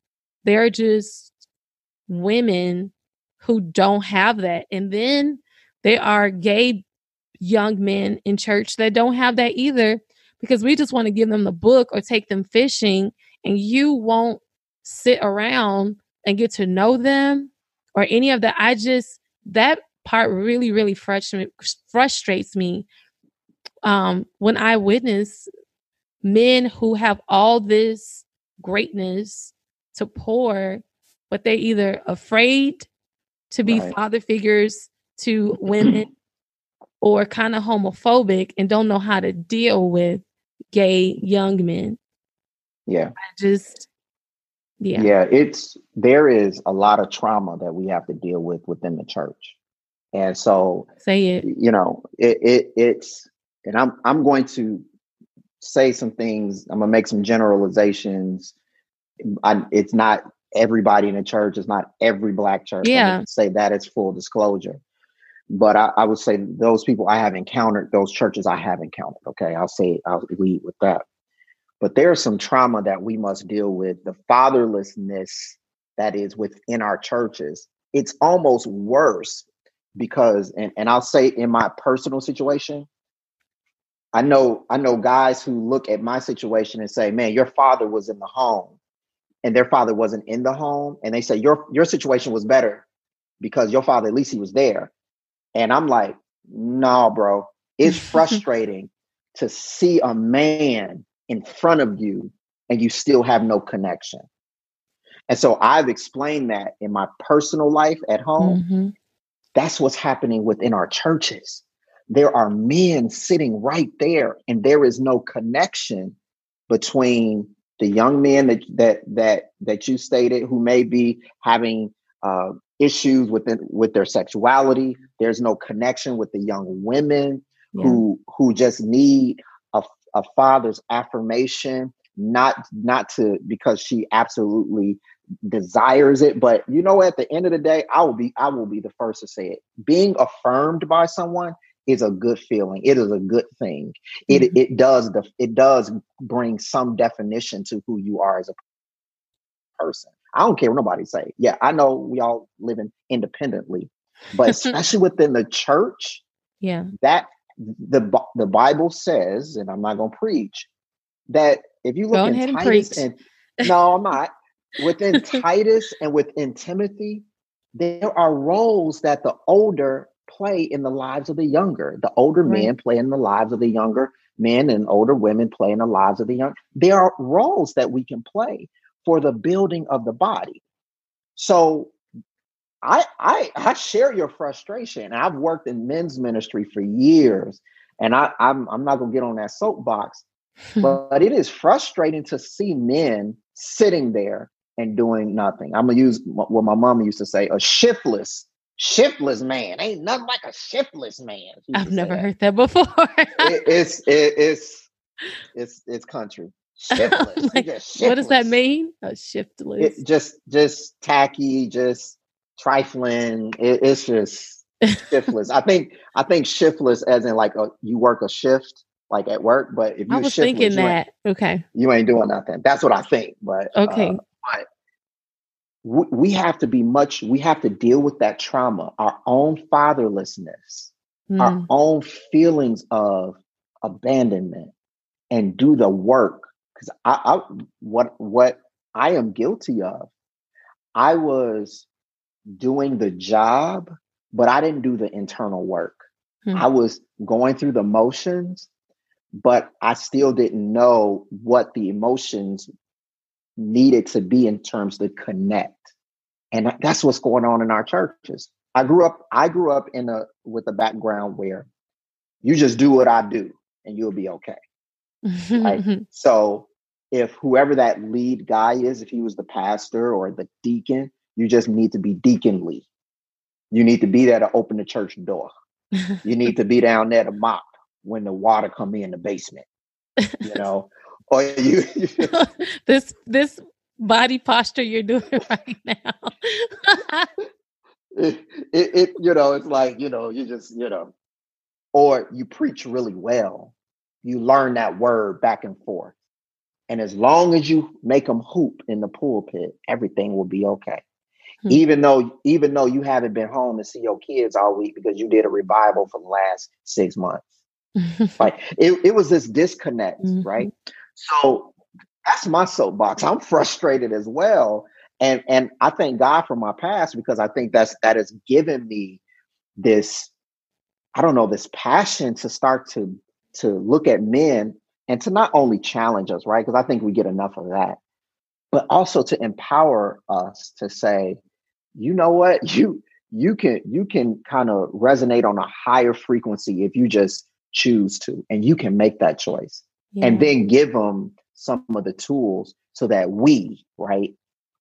there are just women who don't have that. And then there are gay young men in church that don't have that either because we just want to give them the book or take them fishing and you won't sit around and get to know them or any of that. I just that part really really frustrates me um when I witness men who have all this greatness to pour, but they're either afraid to be right. father figures to women or kind of homophobic and don't know how to deal with gay young men. Yeah. I just yeah. Yeah, it's there is a lot of trauma that we have to deal with within the church. And so say it. You know, it, it it's and I'm I'm going to say some things, I'm gonna make some generalizations I, it's not everybody in the church. It's not every black church. Yeah. say that it's full disclosure. But I, I, would say those people I have encountered, those churches I have encountered. Okay. I'll say, I'll lead with that. But there's some trauma that we must deal with. The fatherlessness that is within our churches. It's almost worse because, and, and I'll say in my personal situation, I know I know guys who look at my situation and say, "Man, your father was in the home and their father wasn't in the home and they say your your situation was better because your father at least he was there and i'm like no bro it's frustrating to see a man in front of you and you still have no connection and so i've explained that in my personal life at home mm-hmm. that's what's happening within our churches there are men sitting right there and there is no connection between the young men that that that that you stated who may be having uh, issues with with their sexuality. There's no connection with the young women yeah. who who just need a, father's affirmation, not not to because she absolutely desires it but you know at the end of the day i will be i will be the first to say it being affirmed by someone is a good feeling. It is a good thing. It mm-hmm. it does the it does bring some definition to who you are as a person. I don't care what nobody say. Yeah, I know we all living independently, but especially within the church, yeah, that the the Bible says, and I'm not going to preach that if you look in Titus and, and no, I'm not within Titus and within Timothy, there are roles that the older play in the lives of the younger. The older right. men play in the lives of the younger men, and older women play in the lives of the young. There are roles that we can play for the building of the body. So I I I share your frustration. I've worked in men's ministry for years, and I, I'm I'm not gonna get on that soapbox, but, but it is frustrating to see men sitting there and doing nothing. I'm gonna use what my mom used to say: a shiftless shiftless man. Ain't nothing like a shiftless man. I've never that. heard that before. it, it's it, it's it's it's country. Shiftless. like, shiftless. What does that mean? A shiftless. It, just just tacky, just trifling. It, it's just shiftless. I think I think shiftless as in like a, you work a shift like at work, but if you I was thinking that okay, you ain't doing nothing. That's what I think. But okay, uh, but we have to be much we have to deal with that trauma our own fatherlessness mm. our own feelings of abandonment and do the work because I, I what what i am guilty of I was doing the job, but I didn't do the internal work. Hmm. I was going through the motions, but I still didn't know what the emotions needed to be in terms to connect. And that's what's going on in our churches. I grew up I grew up in a with a background where you just do what I do and you'll be okay. right? So if whoever that lead guy is, if he was the pastor or the deacon, you just need to be deaconly. You need to be there to open the church door. you need to be down there to mop when the water come in the basement. You know, or you, this this body posture you're doing right now. it, it, it, you know, it's like you know, you just you know, or you preach really well. You learn that word back and forth. And as long as you make them hoop in the pulpit, everything will be okay. Hmm. Even though, even though you haven't been home to see your kids all week because you did a revival for the last six months. like it, it was this disconnect, mm-hmm. right? So that's my soapbox. I'm frustrated as well. And and I thank God for my past because I think that's that has given me this, I don't know, this passion to start to to look at men and to not only challenge us, right? Because I think we get enough of that, but also to empower us to say, you know what, you you can you can kind of resonate on a higher frequency if you just choose to, and you can make that choice, yeah. and then give them some of the tools so that we, right,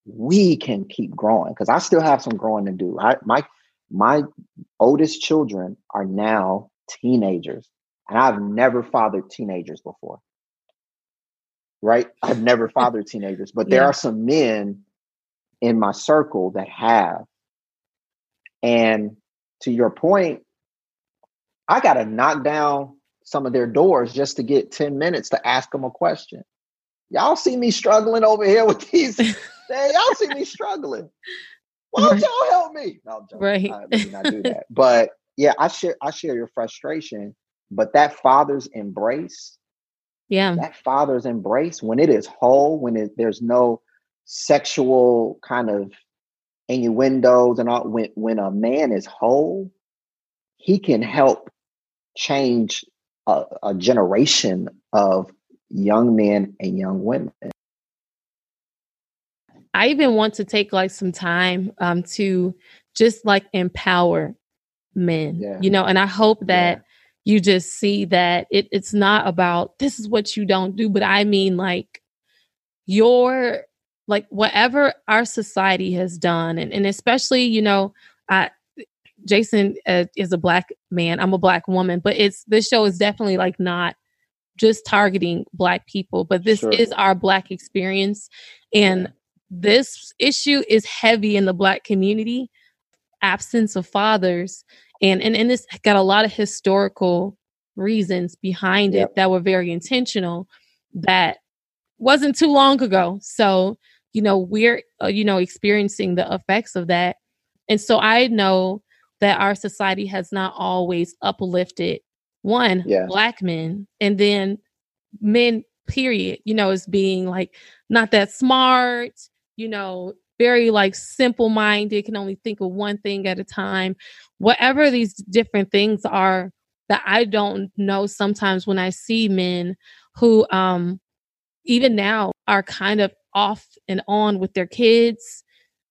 we can keep growing. Because I still have some growing to do. I my my oldest children are now teenagers and I've never fathered teenagers before. Right? I've never fathered teenagers, but there yeah. are some men in my circle that have. And to your point, I got to knock down some of their doors just to get 10 minutes to ask them a question. Y'all see me struggling over here with these. y'all see me struggling. Why don't y'all help me? No, right. I do that. But yeah, I share I share your frustration but that father's embrace, yeah, that father's embrace when it is whole, when it, there's no sexual kind of innuendos and all, when when a man is whole, he can help change a, a generation of young men and young women. I even want to take like some time um, to just like empower men, yeah. you know, and I hope that you just see that it, it's not about this is what you don't do, but I mean like your like whatever our society has done, and, and especially, you know, I Jason uh, is a black man, I'm a black woman, but it's this show is definitely like not just targeting black people, but this sure. is our black experience. And yeah. this issue is heavy in the black community absence of fathers and and, and this got a lot of historical reasons behind yep. it that were very intentional that wasn't too long ago so you know we're uh, you know experiencing the effects of that and so i know that our society has not always uplifted one yeah. black men and then men period you know as being like not that smart you know very like simple minded, can only think of one thing at a time. Whatever these different things are that I don't know sometimes when I see men who um even now are kind of off and on with their kids.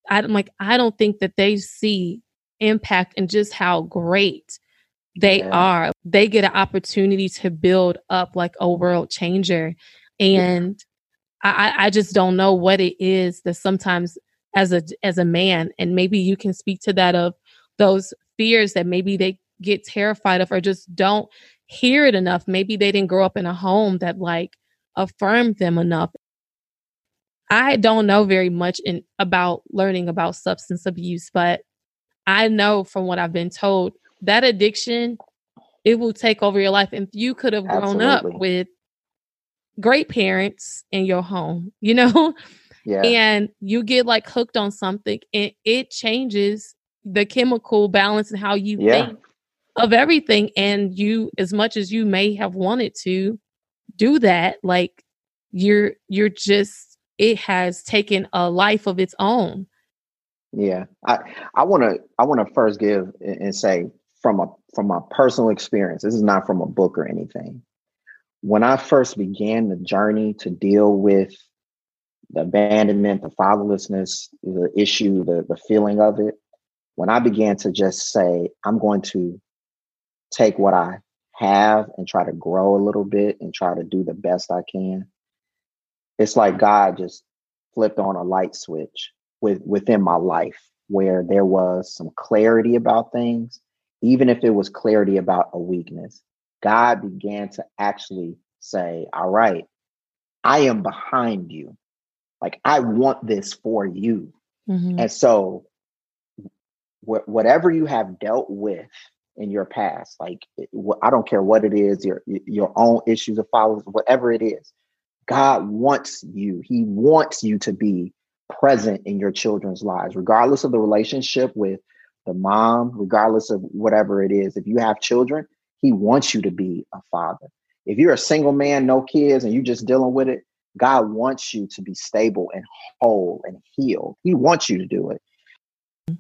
I'm like, I don't think that they see impact and just how great they yeah. are. They get an opportunity to build up like a world changer. And yeah. I, I just don't know what it is that sometimes as a as a man and maybe you can speak to that of those fears that maybe they get terrified of or just don't hear it enough maybe they didn't grow up in a home that like affirmed them enough i don't know very much in about learning about substance abuse but i know from what i've been told that addiction it will take over your life and you could have grown Absolutely. up with great parents in your home you know yeah. and you get like hooked on something and it changes the chemical balance and how you yeah. think of everything and you as much as you may have wanted to do that like you're you're just it has taken a life of its own Yeah, I I want to I want to first give and say from a from a personal experience. This is not from a book or anything. When I first began the journey to deal with the abandonment, the fatherlessness, the issue, the the feeling of it, when I began to just say, I'm going to take what I have and try to grow a little bit and try to do the best I can. It's like God just flipped on a light switch with within my life where there was some clarity about things, even if it was clarity about a weakness. God began to actually say, All right, I am behind you. Like, I want this for you. Mm-hmm. And so, wh- whatever you have dealt with in your past, like, eh, I don't care what it is, your, your own issues of followers, whatever it is, God wants you. He wants you to be present in your children's lives, regardless of the relationship with the mom, regardless of whatever it is. If you have children, he wants you to be a father. If you're a single man, no kids, and you're just dealing with it, God wants you to be stable and whole and healed. He wants you to do it.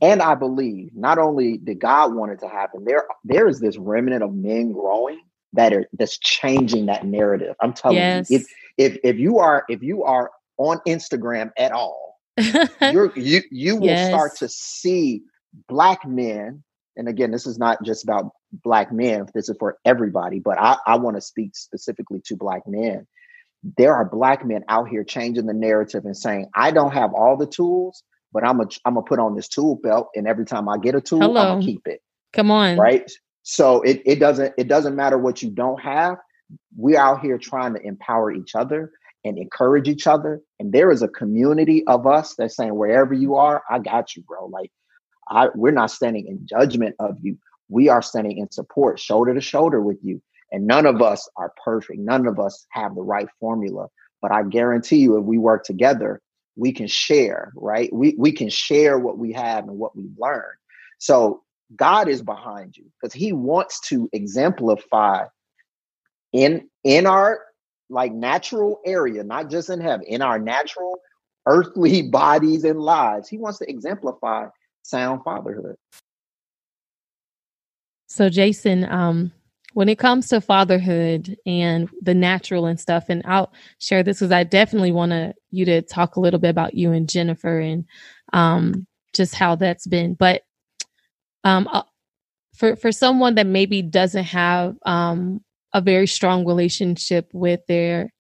And I believe not only did God want it to happen, there there is this remnant of men growing that are that's changing that narrative. I'm telling yes. you, if if if you are if you are on Instagram at all, you're, you you will yes. start to see black men and again this is not just about black men this is for everybody but i, I want to speak specifically to black men there are black men out here changing the narrative and saying i don't have all the tools but i'm gonna i'm gonna put on this tool belt and every time i get a tool Hello. i'm gonna keep it come on right so it, it doesn't it doesn't matter what you don't have we're out here trying to empower each other and encourage each other. And there is a community of us that's saying, wherever you are, I got you, bro. Like, I, we're not standing in judgment of you. We are standing in support, shoulder to shoulder with you. And none of us are perfect. None of us have the right formula. But I guarantee you, if we work together, we can share, right? We, we can share what we have and what we've learned. So God is behind you because he wants to exemplify in in our like natural area, not just in heaven, in our natural earthly bodies and lives. He wants to exemplify sound fatherhood. So, Jason, um, when it comes to fatherhood and the natural and stuff, and I'll share this because I definitely want to you to talk a little bit about you and Jennifer and um, just how that's been. But um, uh, for for someone that maybe doesn't have um, a very strong relationship with their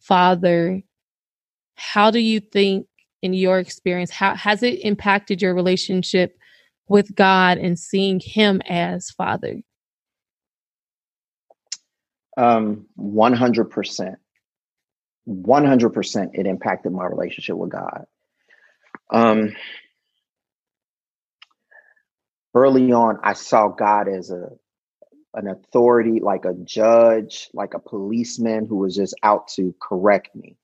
father how do you think in your experience how has it impacted your relationship with god and seeing him as father um 100% 100% it impacted my relationship with god um early on i saw god as a an authority like a judge, like a policeman who was just out to correct me,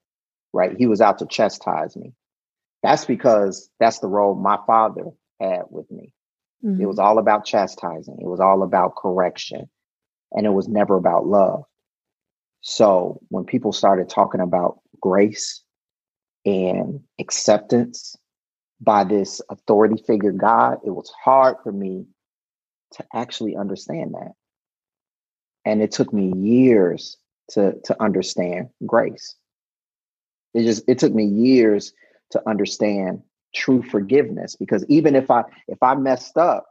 right? He was out to chastise me. That's because that's the role my father had with me. Mm-hmm. It was all about chastising, it was all about correction, and it was never about love. So when people started talking about grace and acceptance by this authority figure, God, it was hard for me to actually understand that and it took me years to to understand grace it just it took me years to understand true forgiveness because even if i if i messed up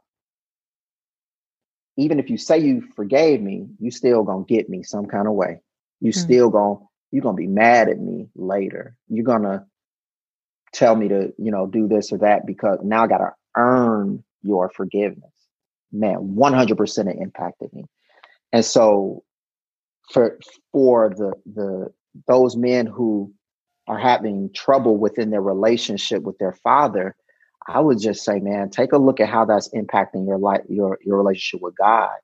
even if you say you forgave me you still gonna get me some kind of way. You mm-hmm. still gonna you're gonna be mad at me later. You're gonna tell me to you know do this or that because now i gotta earn your forgiveness. Man 100% it impacted me. And so for for the the those men who are having trouble within their relationship with their father, I would just say, man, take a look at how that's impacting your life, your your relationship with God,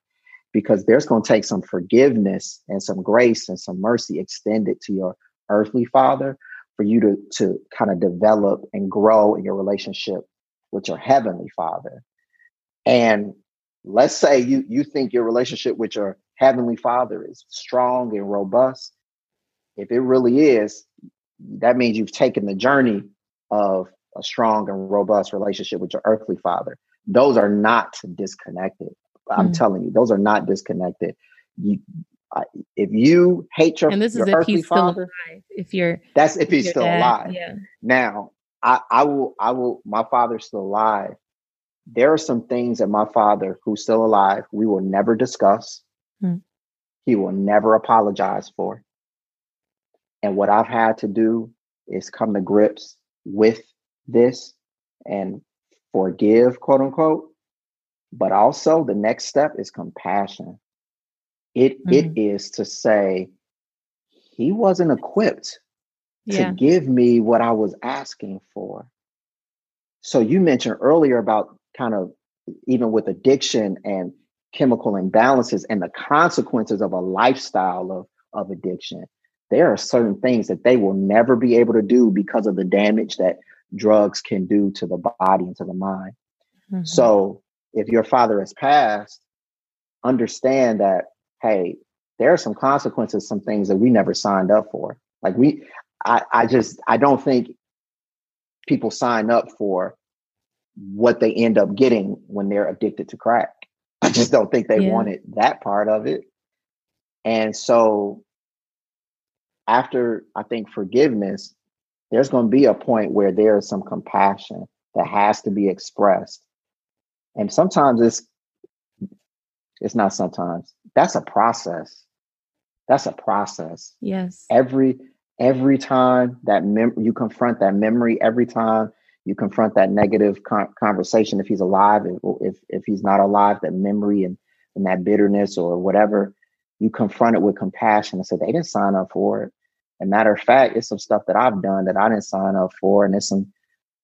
because there's going to take some forgiveness and some grace and some mercy extended to your earthly father for you to to kind of develop and grow in your relationship with your heavenly father. And let's say you you think your relationship with your heavenly father is strong and robust if it really is that means you've taken the journey of a strong and robust relationship with your earthly father. Those are not disconnected. I'm mm. telling you, those are not disconnected. You, I, if you hate your and this your is if he's father, still alive. If you're that's if he's still dad, alive. Yeah. Now, I, I will I will my father's still alive. There are some things that my father, who's still alive, we will never discuss. Mm. He will never apologize for. And what I've had to do is come to grips with this and forgive, quote unquote. But also, the next step is compassion. It, mm. it is to say, he wasn't equipped yeah. to give me what I was asking for. So, you mentioned earlier about kind of even with addiction and chemical imbalances and the consequences of a lifestyle of, of addiction there are certain things that they will never be able to do because of the damage that drugs can do to the body and to the mind. Mm-hmm. So if your father has passed, understand that, hey, there are some consequences, some things that we never signed up for. Like we, I, I just, I don't think people sign up for what they end up getting when they're addicted to crack. I just don't think they yeah. wanted that part of it. And so after I think forgiveness, there's going to be a point where there is some compassion that has to be expressed. And sometimes it's it's not sometimes. That's a process. That's a process. Yes. Every every time that mem- you confront that memory, every time you confront that negative con- conversation, if he's alive, if, if if he's not alive, that memory and and that bitterness or whatever, you confront it with compassion and say they didn't sign up for it. And matter of fact, it's some stuff that I've done that I didn't sign up for, and it's some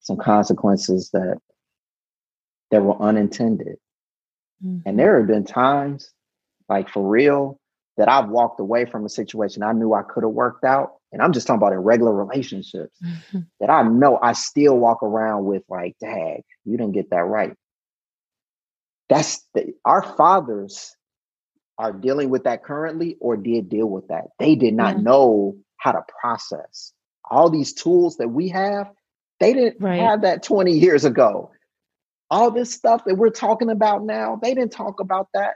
some consequences that that were unintended. Mm-hmm. And there have been times, like for real, that I've walked away from a situation I knew I could have worked out. And I'm just talking about in regular relationships mm-hmm. that I know I still walk around with like, dang, you didn't get that right. That's the, our fathers are dealing with that currently or did deal with that. They did not yeah. know how to process. All these tools that we have, they didn't right. have that 20 years ago. All this stuff that we're talking about now, they didn't talk about that.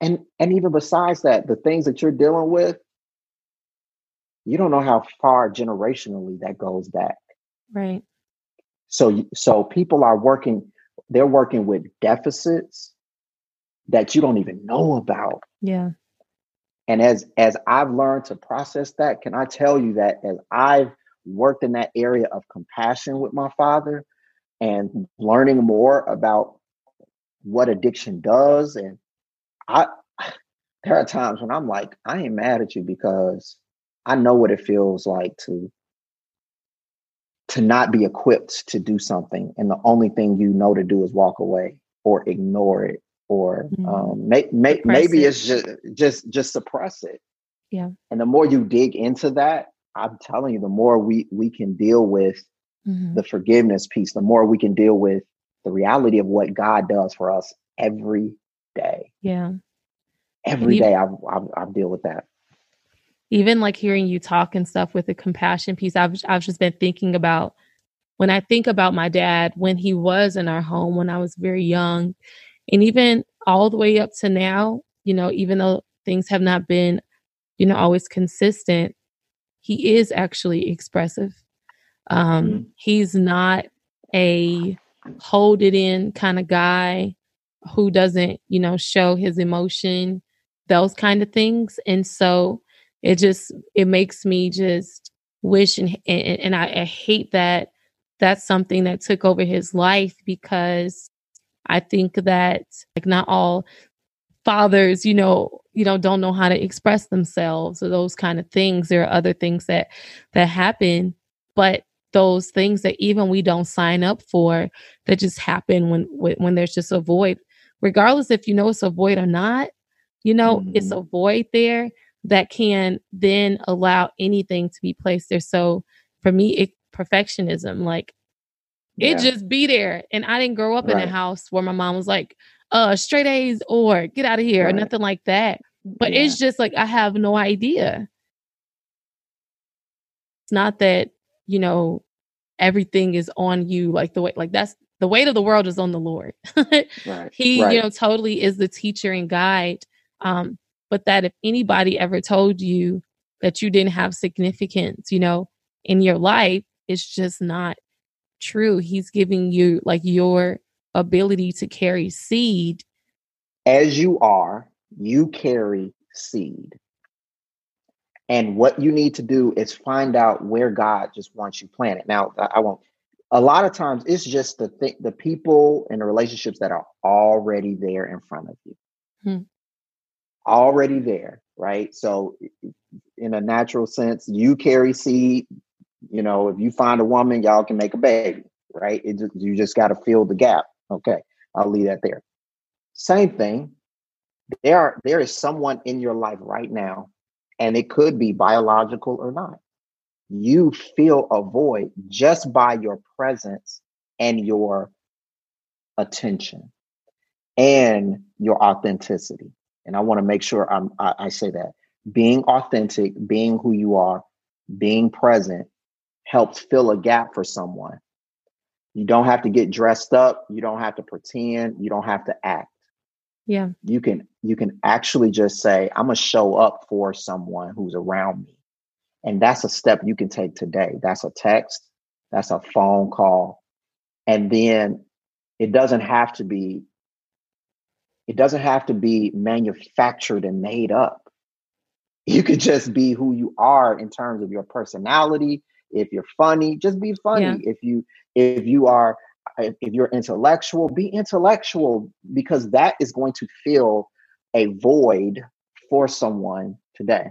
And and even besides that, the things that you're dealing with, you don't know how far generationally that goes back. Right. So so people are working they're working with deficits that you don't even know about. Yeah. And as as I've learned to process that, can I tell you that as I've worked in that area of compassion with my father and learning more about what addiction does and I there are times when I'm like, I ain't mad at you because I know what it feels like to to not be equipped to do something and the only thing you know to do is walk away or ignore it or mm-hmm. um, may, may, maybe it. it's just just just suppress it. Yeah. And the more you dig into that, I'm telling you, the more we we can deal with mm-hmm. the forgiveness piece, the more we can deal with the reality of what God does for us every day. Yeah. Every day, I, I I deal with that. Even like hearing you talk and stuff with the compassion piece, I've I've just been thinking about when I think about my dad when he was in our home when I was very young and even all the way up to now, you know, even though things have not been, you know, always consistent, he is actually expressive. Um, mm-hmm. He's not a hold it in kind of guy who doesn't, you know, show his emotion, those kind of things. And so it just, it makes me just wish and, and, and I, I hate that that's something that took over his life because I think that like not all fathers, you know, you know, don't know how to express themselves or those kind of things. There are other things that that happen, but those things that even we don't sign up for that just happen when when there's just a void, regardless if you know it's a void or not, you know, mm-hmm. it's a void there that can then allow anything to be placed there. So for me, it perfectionism, like yeah. it just be there. And I didn't grow up right. in a house where my mom was like, uh, straight A's or get out of here right. or nothing like that. But yeah. it's just like I have no idea. It's not that, you know, everything is on you like the way like that's the weight of the world is on the lord right, he you know totally is the teacher and guide um but that if anybody ever told you that you didn't have significance you know in your life it's just not true he's giving you like your ability to carry seed as you are you carry seed and what you need to do is find out where God just wants you planted. Now, I won't. A lot of times, it's just the th- the people and the relationships that are already there in front of you, hmm. already there, right? So, in a natural sense, you carry seed. You know, if you find a woman, y'all can make a baby, right? It just, you just got to fill the gap. Okay, I'll leave that there. Same thing. There are there is someone in your life right now and it could be biological or not. You feel a void just by your presence and your attention and your authenticity. And I want to make sure I'm, I, I say that being authentic, being who you are, being present helps fill a gap for someone. You don't have to get dressed up. You don't have to pretend. You don't have to act. Yeah. You can you can actually just say i'm gonna show up for someone who's around me. And that's a step you can take today. That's a text. That's a phone call. And then it doesn't have to be it doesn't have to be manufactured and made up. You could just be who you are in terms of your personality if you're funny just be funny yeah. if you if you are if you're intellectual, be intellectual because that is going to fill a void for someone today.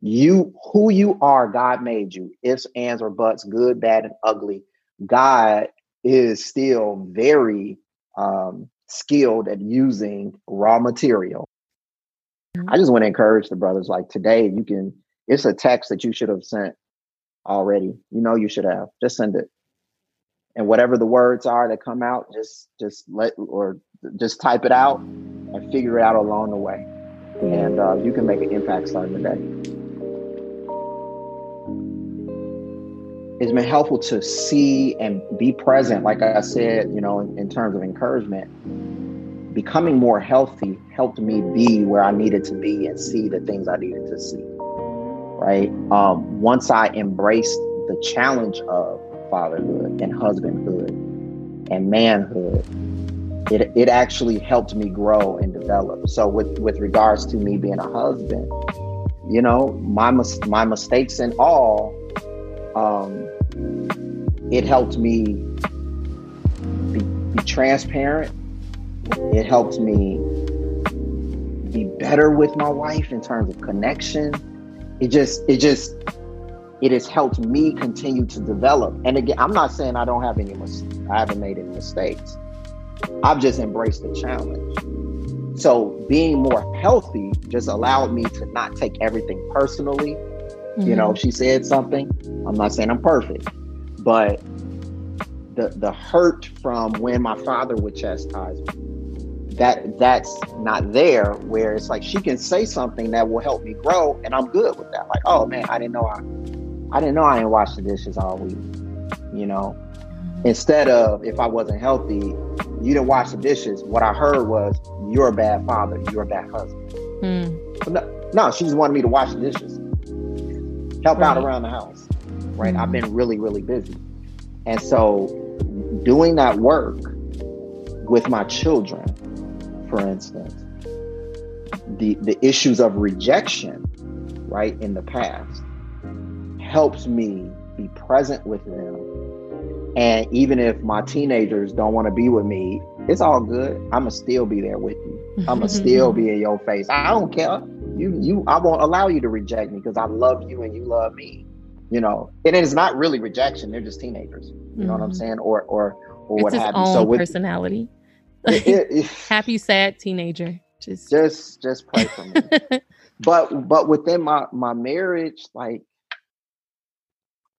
You, who you are, God made you. Ifs, ands, or buts, good, bad, and ugly. God is still very um, skilled at using raw material. Mm-hmm. I just want to encourage the brothers like today, you can, it's a text that you should have sent already. You know, you should have just send it and whatever the words are that come out, just just let or just type it out and figure it out along the way, and uh, you can make an impact starting today. It's been helpful to see and be present, like I said, you know, in, in terms of encouragement. Becoming more healthy helped me be where I needed to be and see the things I needed to see. Right. Um, once I embraced the challenge of fatherhood and husbandhood and manhood it, it actually helped me grow and develop. So with with regards to me being a husband you know my my mistakes and all um it helped me be, be transparent. It helped me be better with my wife in terms of connection it just it just it has helped me continue to develop. And again, I'm not saying I don't have any mistakes. I haven't made any mistakes. I've just embraced the challenge. So being more healthy just allowed me to not take everything personally. Mm-hmm. You know, mm-hmm. she said something. I'm not saying I'm perfect, but the the hurt from when my father would chastise me, that that's not there where it's like she can say something that will help me grow and I'm good with that. Like, oh man, I didn't know I I didn't know I didn't wash the dishes all week. You know, instead of if I wasn't healthy, you didn't wash the dishes. What I heard was you're a bad father, you're a bad husband. Mm. no, no, she just wanted me to wash the dishes, help right. out around the house. Right, mm. I've been really, really busy, and so doing that work with my children, for instance, the the issues of rejection, right in the past helps me be present with them. And even if my teenagers don't want to be with me, it's all good. I'ma still be there with you. I'ma still be in your face. I don't care. You you I won't allow you to reject me because I love you and you love me. You know, and it's not really rejection. They're just teenagers. You mm-hmm. know what I'm mm-hmm. saying? Or or or it's what have you. So with personality. It, it, Happy, sad teenager. Just just just pray for me. but but within my my marriage, like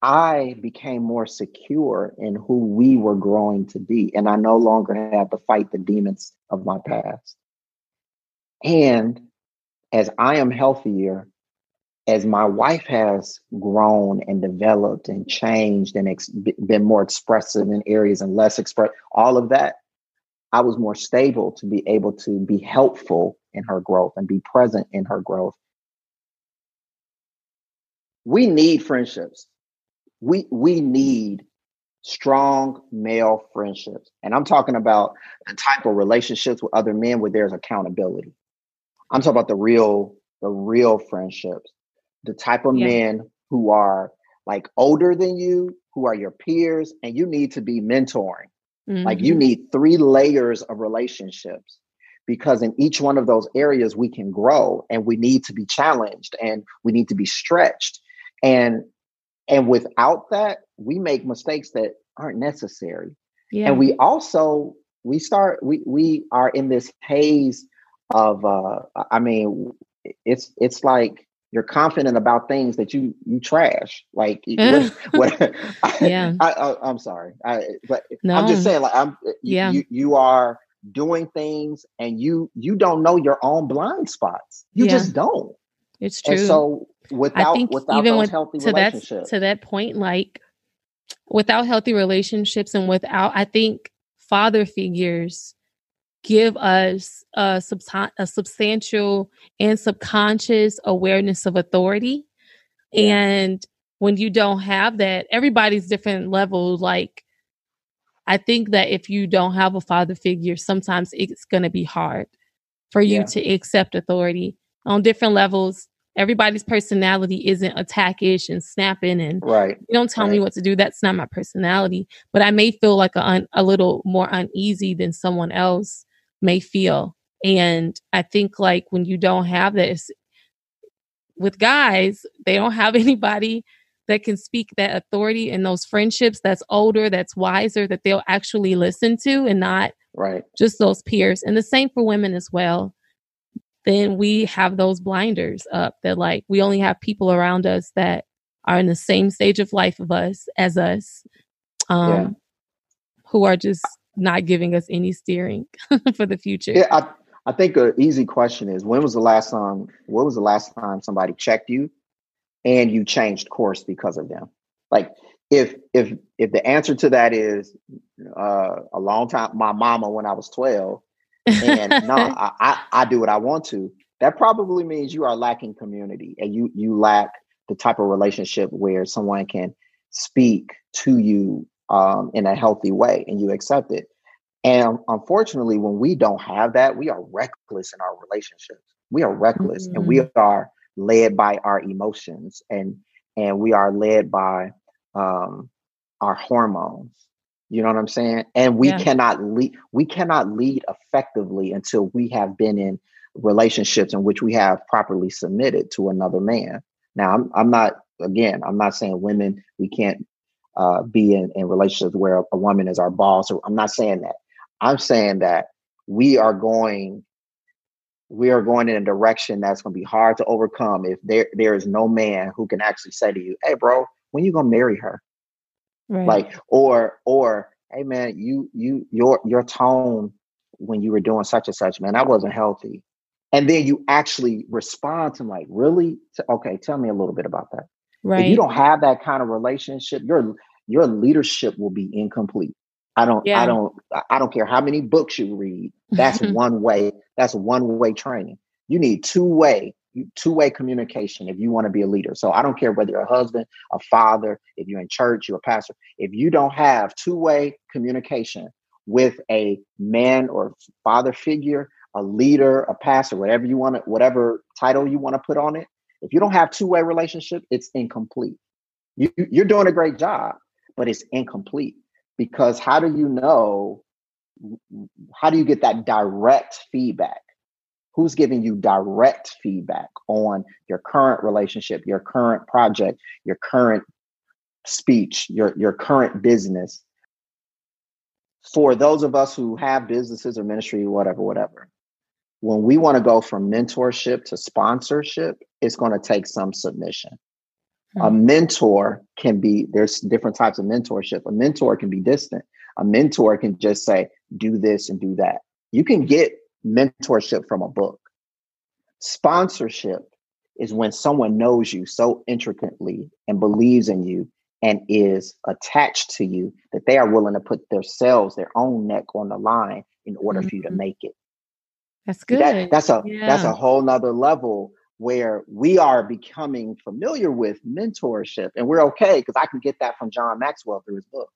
I became more secure in who we were growing to be. And I no longer had to fight the demons of my past. And as I am healthier, as my wife has grown and developed and changed and ex- been more expressive in areas and less express, all of that, I was more stable to be able to be helpful in her growth and be present in her growth. We need friendships. We we need strong male friendships. And I'm talking about the type of relationships with other men where there's accountability. I'm talking about the real the real friendships the type of yeah. men who are like older than you, who are your peers, and you need to be mentoring. Mm-hmm. Like you need three layers of relationships because in each one of those areas we can grow and we need to be challenged and we need to be stretched. And and without that, we make mistakes that aren't necessary. Yeah. And we also we start we we are in this haze of uh I mean it's it's like you're confident about things that you you trash. Like what, what yeah, I, am sorry, I, but no. I'm just saying, like I'm yeah, you, you are doing things and you you don't know your own blind spots. You yeah. just don't. It's true. And so without I think without even with, healthy to relationships, that, to that point, like without healthy relationships and without, I think father figures give us a, subs- a substantial and subconscious awareness of authority. Yeah. And when you don't have that, everybody's different level. Like, I think that if you don't have a father figure, sometimes it's going to be hard for you yeah. to accept authority on different levels. Everybody's personality isn't attackish and snapping, and right. You don't tell right. me what to do. That's not my personality. But I may feel like a, un, a little more uneasy than someone else may feel. And I think like when you don't have this with guys, they don't have anybody that can speak that authority in those friendships that's older, that's wiser, that they'll actually listen to and not right just those peers. And the same for women as well. Then we have those blinders up that like we only have people around us that are in the same stage of life of us as us. Um yeah. who are just not giving us any steering for the future. Yeah, I, I think an easy question is when was the last time what was the last time somebody checked you and you changed course because of them? Like if if if the answer to that is uh, a long time my mama when I was 12 and no I, I, I do what I want to, that probably means you are lacking community and you you lack the type of relationship where someone can speak to you um, in a healthy way and you accept it. And unfortunately, when we don't have that, we are reckless in our relationships. We are reckless mm-hmm. and we mm-hmm. are led by our emotions and and we are led by um, our hormones. You know what I'm saying? And we yeah. cannot lead we cannot lead effectively until we have been in relationships in which we have properly submitted to another man. Now, I'm I'm not again, I'm not saying women we can't uh, be in, in relationships where a woman is our boss. Or I'm not saying that. I'm saying that we are going we are going in a direction that's going to be hard to overcome if there there is no man who can actually say to you, "Hey, bro, when you gonna marry her?" Right. Like, or or hey, man, you you your your tone when you were doing such and such, man, that wasn't healthy. And then you actually respond to like, really? Okay, tell me a little bit about that. Right. If you don't have that kind of relationship, your your leadership will be incomplete. I don't yeah. I don't I don't care how many books you read. That's one way. That's one way training. You need two way two way communication if you want to be a leader. So I don't care whether you're a husband, a father, if you're in church, you're a pastor. If you don't have two way communication with a man or father figure, a leader, a pastor, whatever you want to, whatever title you want to put on it, if you don't have two way relationship, it's incomplete. You, you're doing a great job, but it's incomplete because how do you know? How do you get that direct feedback? Who's giving you direct feedback on your current relationship, your current project, your current speech, your, your current business? For those of us who have businesses or ministry, whatever, whatever, when we want to go from mentorship to sponsorship, it's going to take some submission. Mm-hmm. A mentor can be, there's different types of mentorship. A mentor can be distant. A mentor can just say, do this and do that. You can get mentorship from a book. Sponsorship is when someone knows you so intricately and believes in you and is attached to you that they are willing to put themselves, their own neck on the line in order mm-hmm. for you to mm-hmm. make it. That's good. That, that's a yeah. that's a whole nother level where we are becoming familiar with mentorship and we're okay because I can get that from John Maxwell through his book.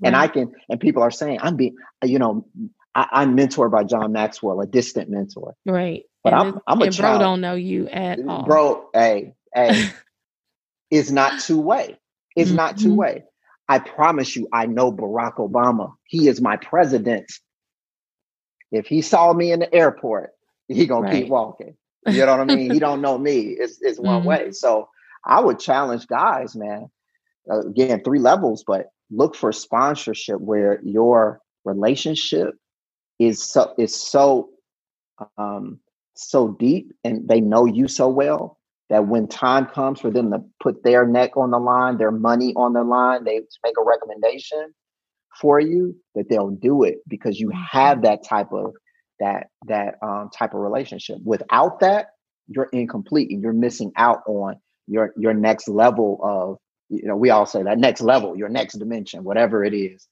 Right. And I can, and people are saying, I'm being, you know, I, am mentored by John Maxwell, a distant mentor. Right. But and I'm, I'm a and child. Bro don't know you at all. Bro, hey, hey, is not two way. It's mm-hmm. not two way. I promise you, I know Barack Obama. He is my president. If he saw me in the airport, he gonna right. keep walking. You know what I mean? he don't know me. It's it's one mm-hmm. way. So I would challenge guys, man. Uh, again, three levels, but look for sponsorship where your relationship is so is so um so deep and they know you so well that when time comes for them to put their neck on the line, their money on the line, they make a recommendation for you that they'll do it because you have mm-hmm. that type of that that um, type of relationship. Without that, you're incomplete and you're missing out on your your next level of you know we all say that next level, your next dimension, whatever it is.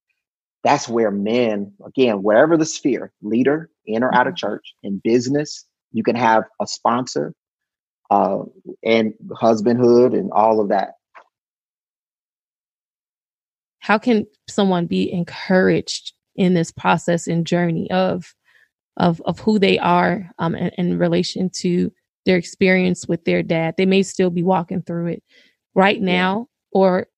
That's where men, again, wherever the sphere, leader, in or out of mm-hmm. church, in business, you can have a sponsor, uh, and husbandhood and all of that. How can someone be encouraged in this process and journey of of of who they are um, in, in relation to their experience with their dad? They may still be walking through it right now, or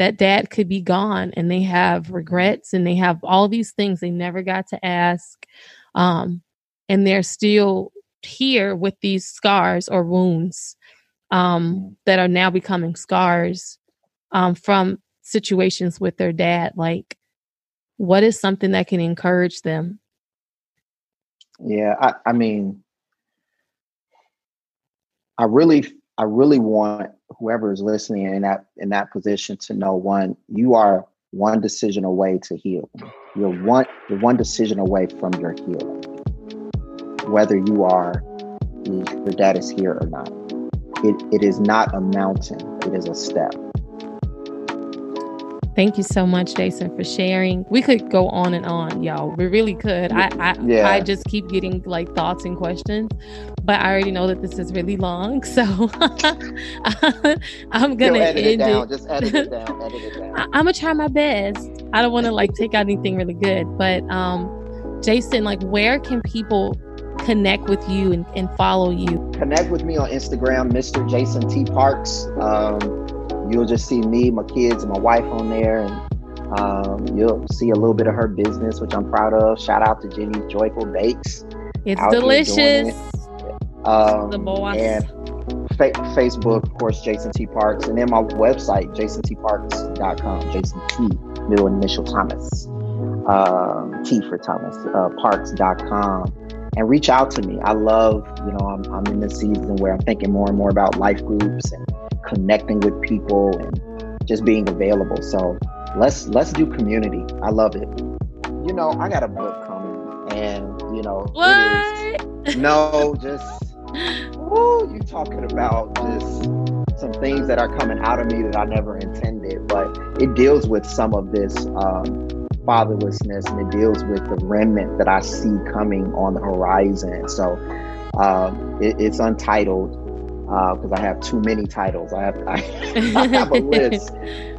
that dad could be gone and they have regrets and they have all these things they never got to ask um, and they're still here with these scars or wounds um, that are now becoming scars um, from situations with their dad. Like, what is something that can encourage them? Yeah, I, I mean, I really, I really want whoever is listening in that in that position to know one, you are one decision away to heal. You're one, you're one decision away from your healing. Whether you are your dad is here or not. It, it is not a mountain, it is a step. Thank you so much, Jason, for sharing. We could go on and on, y'all. We really could. I I, yeah. I just keep getting like thoughts and questions, but I already know that this is really long, so I'm gonna Yo, edit end it down. It. Just edit it down. Edit it down. I, I'm gonna try my best. I don't want to like take out anything really good, but um, Jason, like, where can people connect with you and, and follow you? Connect with me on Instagram, Mr. Jason T. Parks. Um, you'll just see me, my kids, and my wife on there, and um, you'll see a little bit of her business, which I'm proud of. Shout out to Jenny Joyful Bakes. It's delicious. It. Um, the boss. And fa- Facebook, of course, Jason T. Parks, and then my website, jasontparks.com. Jason T. Middle initial Thomas. Um, T for Thomas. Uh, Parks.com and reach out to me. I love, you know, I'm, I'm in the season where I'm thinking more and more about life groups and connecting with people and just being available. So let's let's do community. I love it. You know, I got a book coming, and you know, what? no, just woo, you talking about just some things that are coming out of me that I never intended, but it deals with some of this um, fatherlessness and it deals with the remnant that I see coming on the horizon. So um, it, it's untitled because uh, I have too many titles. I have I, I have a list,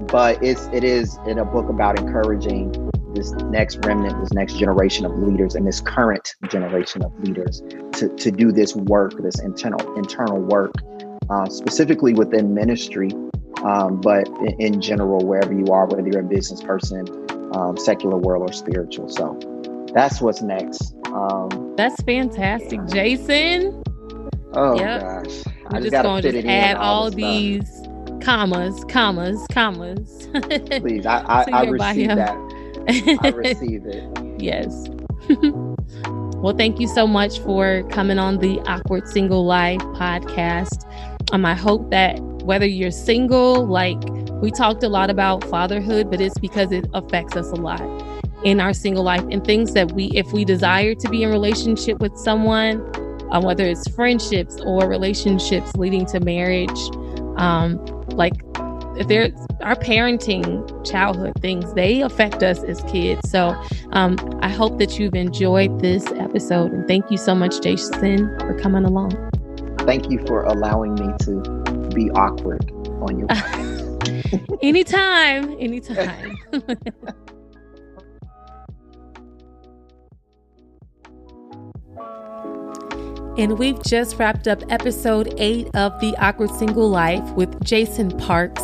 but it's it is in a book about encouraging this next remnant, this next generation of leaders, and this current generation of leaders to, to do this work, this internal internal work, uh, specifically within ministry, um, but in, in, general, wherever you are, whether you're a business person, um, secular world or spiritual. So that's what's next. Um, that's fantastic, yeah. Jason. Oh yep. gosh, I just, just gonna just add all, all these commas, commas, commas. Please, I I, I receive that. I receive it. Yes. well, thank you so much for coming on the Awkward Single Life podcast. Um, I hope that whether you're single, like we talked a lot about fatherhood, but it's because it affects us a lot in our single life and things that we, if we desire to be in relationship with someone, um, whether it's friendships or relationships leading to marriage. Um, like there our parenting childhood things they affect us as kids so um, i hope that you've enjoyed this episode and thank you so much jason for coming along thank you for allowing me to be awkward on your anytime anytime And we've just wrapped up episode eight of The Awkward Single Life with Jason Parks.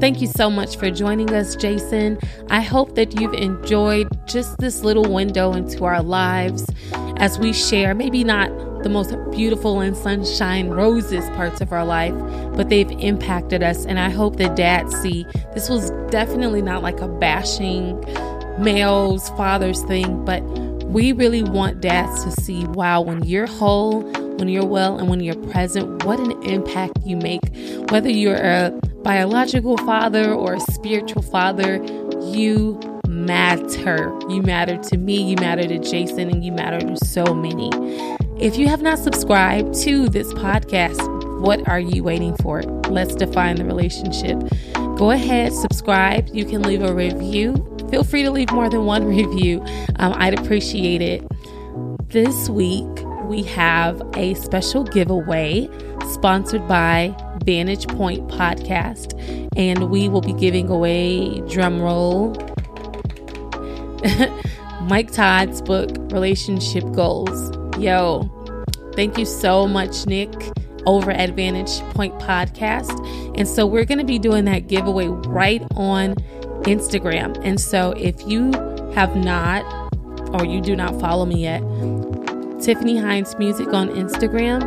Thank you so much for joining us, Jason. I hope that you've enjoyed just this little window into our lives as we share, maybe not the most beautiful and sunshine roses parts of our life, but they've impacted us. And I hope that dads see this was definitely not like a bashing males, fathers thing, but we really want dads to see wow, when you're whole, when you're well, and when you're present, what an impact you make. Whether you're a biological father or a spiritual father, you matter. You matter to me, you matter to Jason, and you matter to so many. If you have not subscribed to this podcast, what are you waiting for? Let's define the relationship. Go ahead, subscribe. You can leave a review feel free to leave more than one review. Um, I'd appreciate it. This week, we have a special giveaway sponsored by Vantage Point Podcast, and we will be giving away drumroll Mike Todd's book, Relationship Goals. Yo, thank you so much, Nick, over at Vantage Point Podcast. And so we're going to be doing that giveaway right on Instagram. And so if you have not or you do not follow me yet, Tiffany Hines Music on Instagram,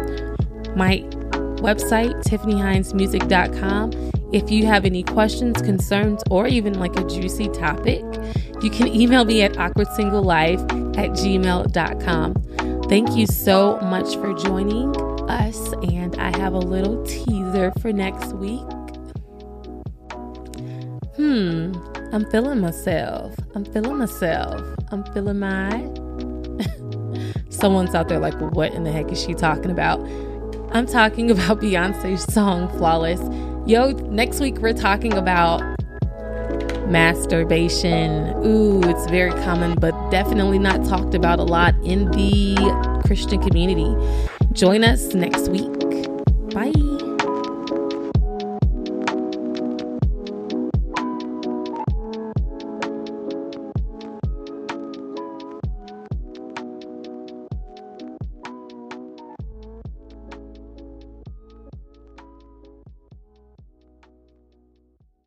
my website, tiffanyhinesmusic.com. If you have any questions, concerns, or even like a juicy topic, you can email me at awkwardsinglelife at gmail.com. Thank you so much for joining us, and I have a little teaser for next week. Hmm, I'm feeling myself. I'm feeling myself. I'm feeling my. Someone's out there like, what in the heck is she talking about? I'm talking about Beyonce's song Flawless. Yo, next week we're talking about masturbation. Ooh, it's very common, but definitely not talked about a lot in the Christian community. Join us next week. Bye.